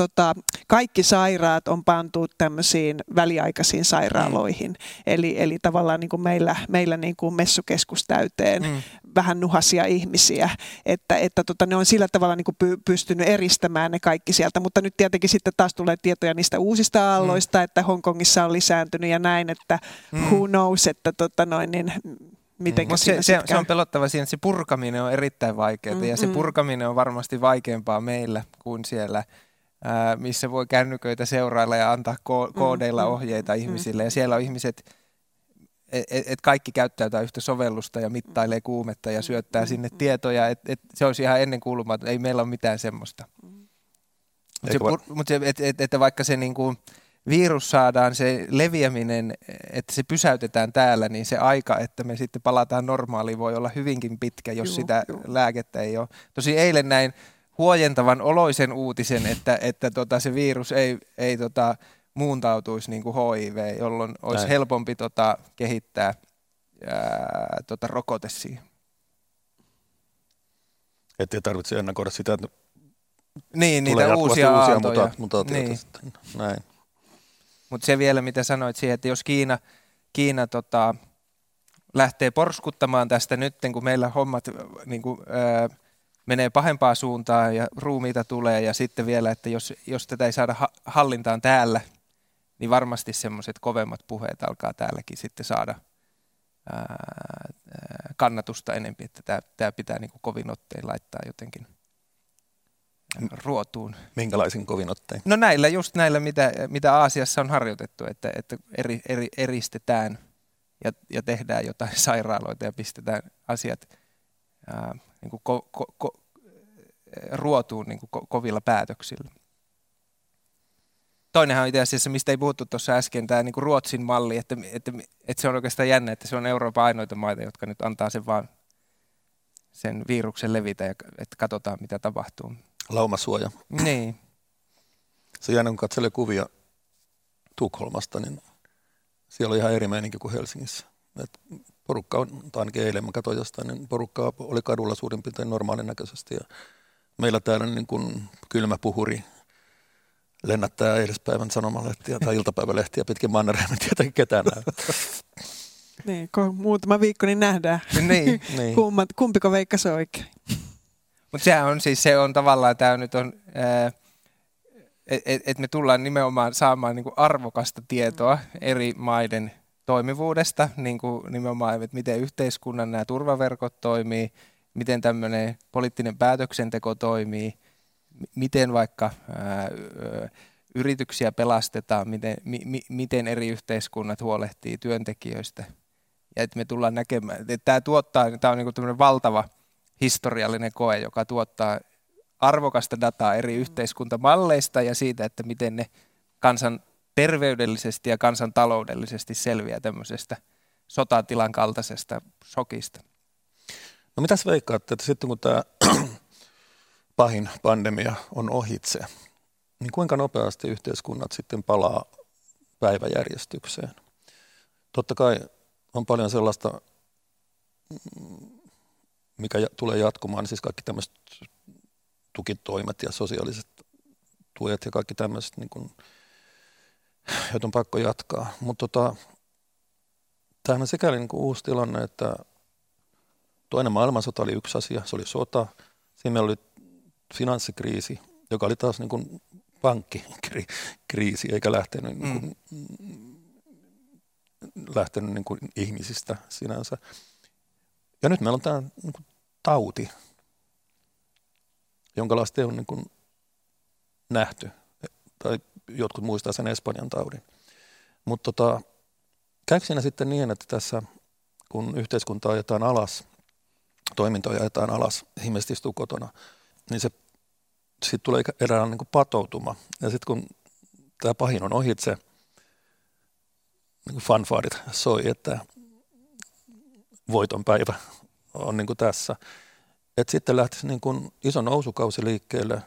tota, kaikki sairaat on pantu tämmöisiin väliaikaisiin sairaaloihin. Eli, eli tavallaan niin kuin meillä, meillä niin kuin messukeskus täyteen Mm. vähän nuhasia ihmisiä, että, että tota, ne on sillä tavalla niin kuin py, pystynyt eristämään ne kaikki sieltä, mutta nyt tietenkin sitten taas tulee tietoja niistä uusista aalloista, mm. että Hongkongissa on lisääntynyt ja näin, että Mm. mm. who knows, että tota noin, niin miten Mutta se, se, se on pelottava siinä, että se purkaminen on erittäin vaikeaa mm, ja se Mm-mm. purkaminen on varmasti vaikeampaa meillä kuin siellä, missä voi kännyköitä seurailla ja antaa ko- koodeilla mm, ohjeita mm. ihmisille. Ja siellä on ihmiset, että et, kaikki käyttää yhtä sovellusta ja mittailee kuumetta ja syöttää Mm, sinne mm. tietoja. Et, et se olisi ihan ennen kuulumaton, ei meillä ole mitään semmoista. Mutta va- mut se, et, et, että vaikka se niinku virus saadaan, se leviäminen, että se pysäytetään täällä, niin se aika, että me sitten palataan normaaliin, voi olla hyvinkin pitkä, jos Juu, sitä juu. lääkettä ei ole. Tosi eilen näin huojentavan oloisen uutisen, että, että tota, se virus ei, ei tota, muuntautuisi niin kuin HIV, jolloin olisi Näin. helpompi tota, kehittää ää, tota, rokote siihen. Että ei tarvitse ennakoida sitä, että Niin, niitä uusia, uusia muta- mutaatioita Niin. sitten. Näin. Mutta se vielä, mitä sanoit siihen, että jos Kiina, Kiina tota, lähtee porskuttamaan tästä nyt, kun meillä hommat niin kuin, ää, menee pahempaa suuntaan ja ruumiita tulee ja sitten vielä, että jos, jos tätä ei saada ha- hallintaan täällä, niin varmasti semmoiset kovemmat puheet alkaa täälläkin sitten saada ää, kannatusta enempi, että tämä, tämä pitää niin kuin kovin ottein laittaa jotenkin ruotuun. Minkälaisin kovin ottein? No näillä, just näillä, mitä, mitä Aasiassa on harjoitettu, että, että eri, eri, eristetään ja, ja tehdään jotain sairaaloita ja pistetään asiat ää, niin kuin ko, ko, ko, ruotuun niin kuin ko, kovilla päätöksillä. Toinenhan on itse asiassa, mistä ei puhuttu tuossa äsken, tämä niin kuin Ruotsin malli, että, että, että se on oikeastaan jännä, että se on Euroopan ainoita maita, jotka nyt antaa sen vaan sen viruksen levitä ja että katsotaan mitä tapahtuu. Laumasuoja. Niin. Se jännä, kun katselee kuvia Tukholmasta, niin siellä on ihan eri meininki kuin Helsingissä. Et porukka on, tai ainakin eilen mä katsoin jostain, niin porukka oli kadulla suurin piirtein normaalin näköisesti. Ja meillä täällä niin kuin kylmä puhuri lennättää eilispäivän sanomalehtiä tai iltapäivälehtiä pitkin mannereen, en tietenkin ketään näy. Niin, kun muutama viikko, niin nähdään, niin. niin. Kummat, kumpiko veikka se oikein. Mutta sehän on siis, se on tavallaan, tämä nyt on, että et, et me tullaan nimenomaan saamaan niinku arvokasta tietoa eri maiden toimivuudesta, niinku nimenomaan, että miten yhteiskunnan nämä turvaverkot toimii, miten tämmöinen poliittinen päätöksenteko toimii, miten vaikka ää, yrityksiä pelastetaan, miten, mi, mi, miten eri yhteiskunnat huolehtii työntekijöistä. Ja että me tullaan näkemään, että tämä tuottaa, tämä on niinku tämmöinen valtava historiallinen koe, joka tuottaa arvokasta dataa eri yhteiskuntamalleista ja siitä, että miten ne kansan terveydellisesti ja kansan taloudellisesti selviää tämmöisestä sotatilan kaltaisesta shokista. No mitäs veikkaatte, että sitten kun tämä pahin pandemia on ohitse, niin kuinka nopeasti yhteiskunnat sitten palaa päiväjärjestykseen? Totta kai on paljon sellaista, mm, mikä tulee jatkumaan, siis kaikki tämmöiset tukitoimet ja sosiaaliset tuet ja kaikki tämmöiset, niin kuin, joita on pakko jatkaa. Mutta tota, tämähän on sikäli niin kuin uusi tilanne, että toinen maailmansota oli yksi asia, se oli sota. Siinä oli finanssikriisi, joka oli taas niin kuin pankkikriisi, eikä lähtenyt, mm. niin kuin, lähtenyt niin kuin ihmisistä sinänsä. Ja nyt meillä on tämä niin kuin tauti, jonka lasten on niin kuin nähty. Tai jotkut muistaa sen Espanjan taudin. Mutta tota, käykö siinä sitten niin, että tässä kun yhteiskunta ajetaan alas, toimintoja ajetaan alas, ihmiset istuu kotona, niin se sitten tulee erään niin kuin patoutuma. Ja sitten kun tämä pahin on ohitse, niin kuin fanfaarit soi, että voiton päivä on niin kuin tässä. että sitten lähtisi niin kuin iso nousukausi liikkeelle,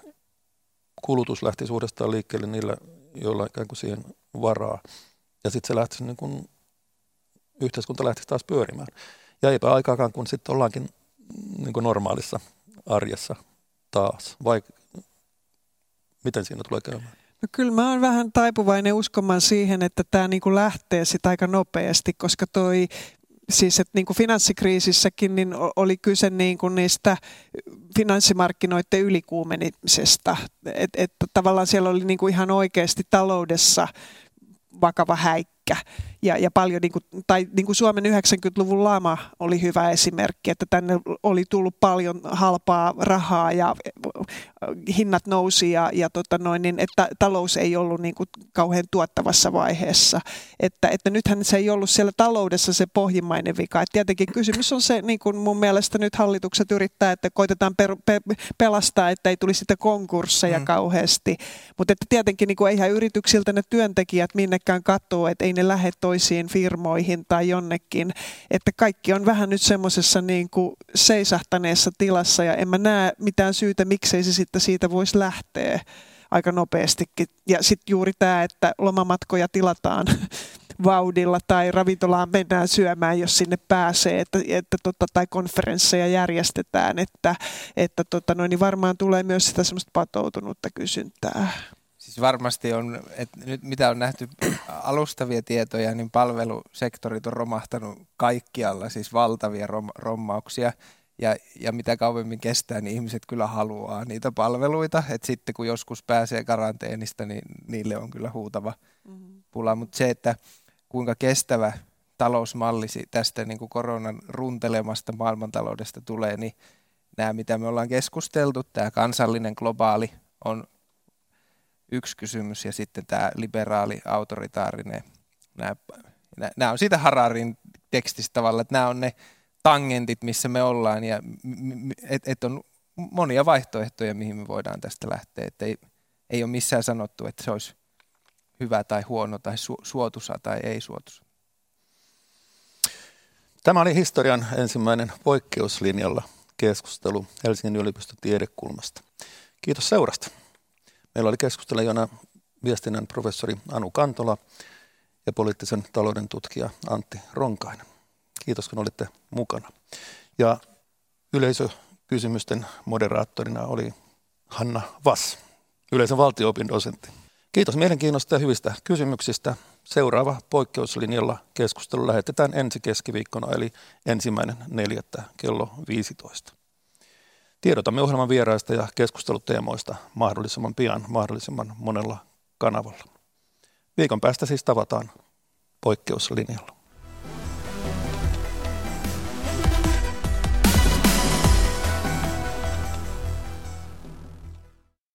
kulutus lähti uudestaan liikkeelle niillä, joilla ikään kuin siihen varaa. Ja sitten se lähtisi niin kuin, yhteiskunta lähtisi taas pyörimään. Ja eipä aikaakaan, kun sitten ollaankin niin kuin normaalissa arjessa taas. Vai miten siinä tulee käymään? No kyllä mä oon vähän taipuvainen uskomaan siihen, että tämä niinku lähtee sitä aika nopeasti, koska toi siis että niin kuin finanssikriisissäkin niin oli kyse niin kuin niistä finanssimarkkinoiden ylikuumenisesta. Että et, tavallaan siellä oli niin kuin ihan oikeasti taloudessa vakava häikkä. Ja, ja paljon, niin kuin, tai niin kuin Suomen 90-luvun lama oli hyvä esimerkki, että tänne oli tullut paljon halpaa rahaa ja hinnat nousi ja, ja tota noin, niin, että talous ei ollut niin kuin kauhean tuottavassa vaiheessa. Että, että nythän se ei ollut siellä taloudessa se pohjimmainen vika. Et tietenkin kysymys on se, niin kuin mun mielestä nyt hallitukset yrittää, että koitetaan per, pe, pelastaa, että ei tulisi sitä konkursseja mm. kauheasti. Mutta että tietenkin niin kuin eihän yrityksiltä ne työntekijät minnekään katsoo, että ei ne lähde toisiin firmoihin tai jonnekin. Että kaikki on vähän nyt semmoisessa niin kuin seisahtaneessa tilassa ja en mä näe mitään syytä, miksei se sitten siitä voisi lähteä aika nopeastikin. Ja sitten juuri tämä, että lomamatkoja tilataan vauhdilla tai ravintolaan mennään syömään, jos sinne pääsee, että, että tota, tai konferensseja järjestetään, että, että tota, no, niin varmaan tulee myös sitä semmoista patoutunutta kysyntää. Siis varmasti on, että nyt mitä on nähty alustavia tietoja, niin palvelusektorit on romahtanut kaikkialla, siis valtavia rom, rommauksia. Ja, ja mitä kauemmin kestää, niin ihmiset kyllä haluaa niitä palveluita. Et sitten kun joskus pääsee karanteenista, niin niille on kyllä huutava mm-hmm. pula. Mutta se, että kuinka kestävä talousmalli tästä niin kuin koronan runtelemasta maailmantaloudesta tulee, niin nämä, mitä me ollaan keskusteltu, tämä kansallinen globaali on yksi kysymys ja sitten tämä liberaali, autoritaarinen, nämä, nämä on siitä Hararin tekstistä tavalla, että nämä on ne tangentit, missä me ollaan ja että et on monia vaihtoehtoja, mihin me voidaan tästä lähteä, että ei, ei ole missään sanottu, että se olisi hyvä tai huono tai su, suotusa tai ei suotusa. Tämä oli historian ensimmäinen poikkeuslinjalla keskustelu Helsingin yliopiston tiedekulmasta. Kiitos seurasta. Meillä oli keskustelijana viestinnän professori Anu Kantola ja poliittisen talouden tutkija Antti Ronkainen. Kiitos kun olitte mukana. Ja yleisökysymysten moderaattorina oli Hanna Vass, yleisen valtio-opin dosentti. Kiitos mielenkiinnosta ja hyvistä kysymyksistä. Seuraava poikkeuslinjalla keskustelu lähetetään ensi keskiviikkona eli ensimmäinen neljättä kello 15. Tiedotamme ohjelman vieraista ja keskusteluteemoista mahdollisimman pian mahdollisimman monella kanavalla. Viikon päästä siis tavataan poikkeuslinjalla.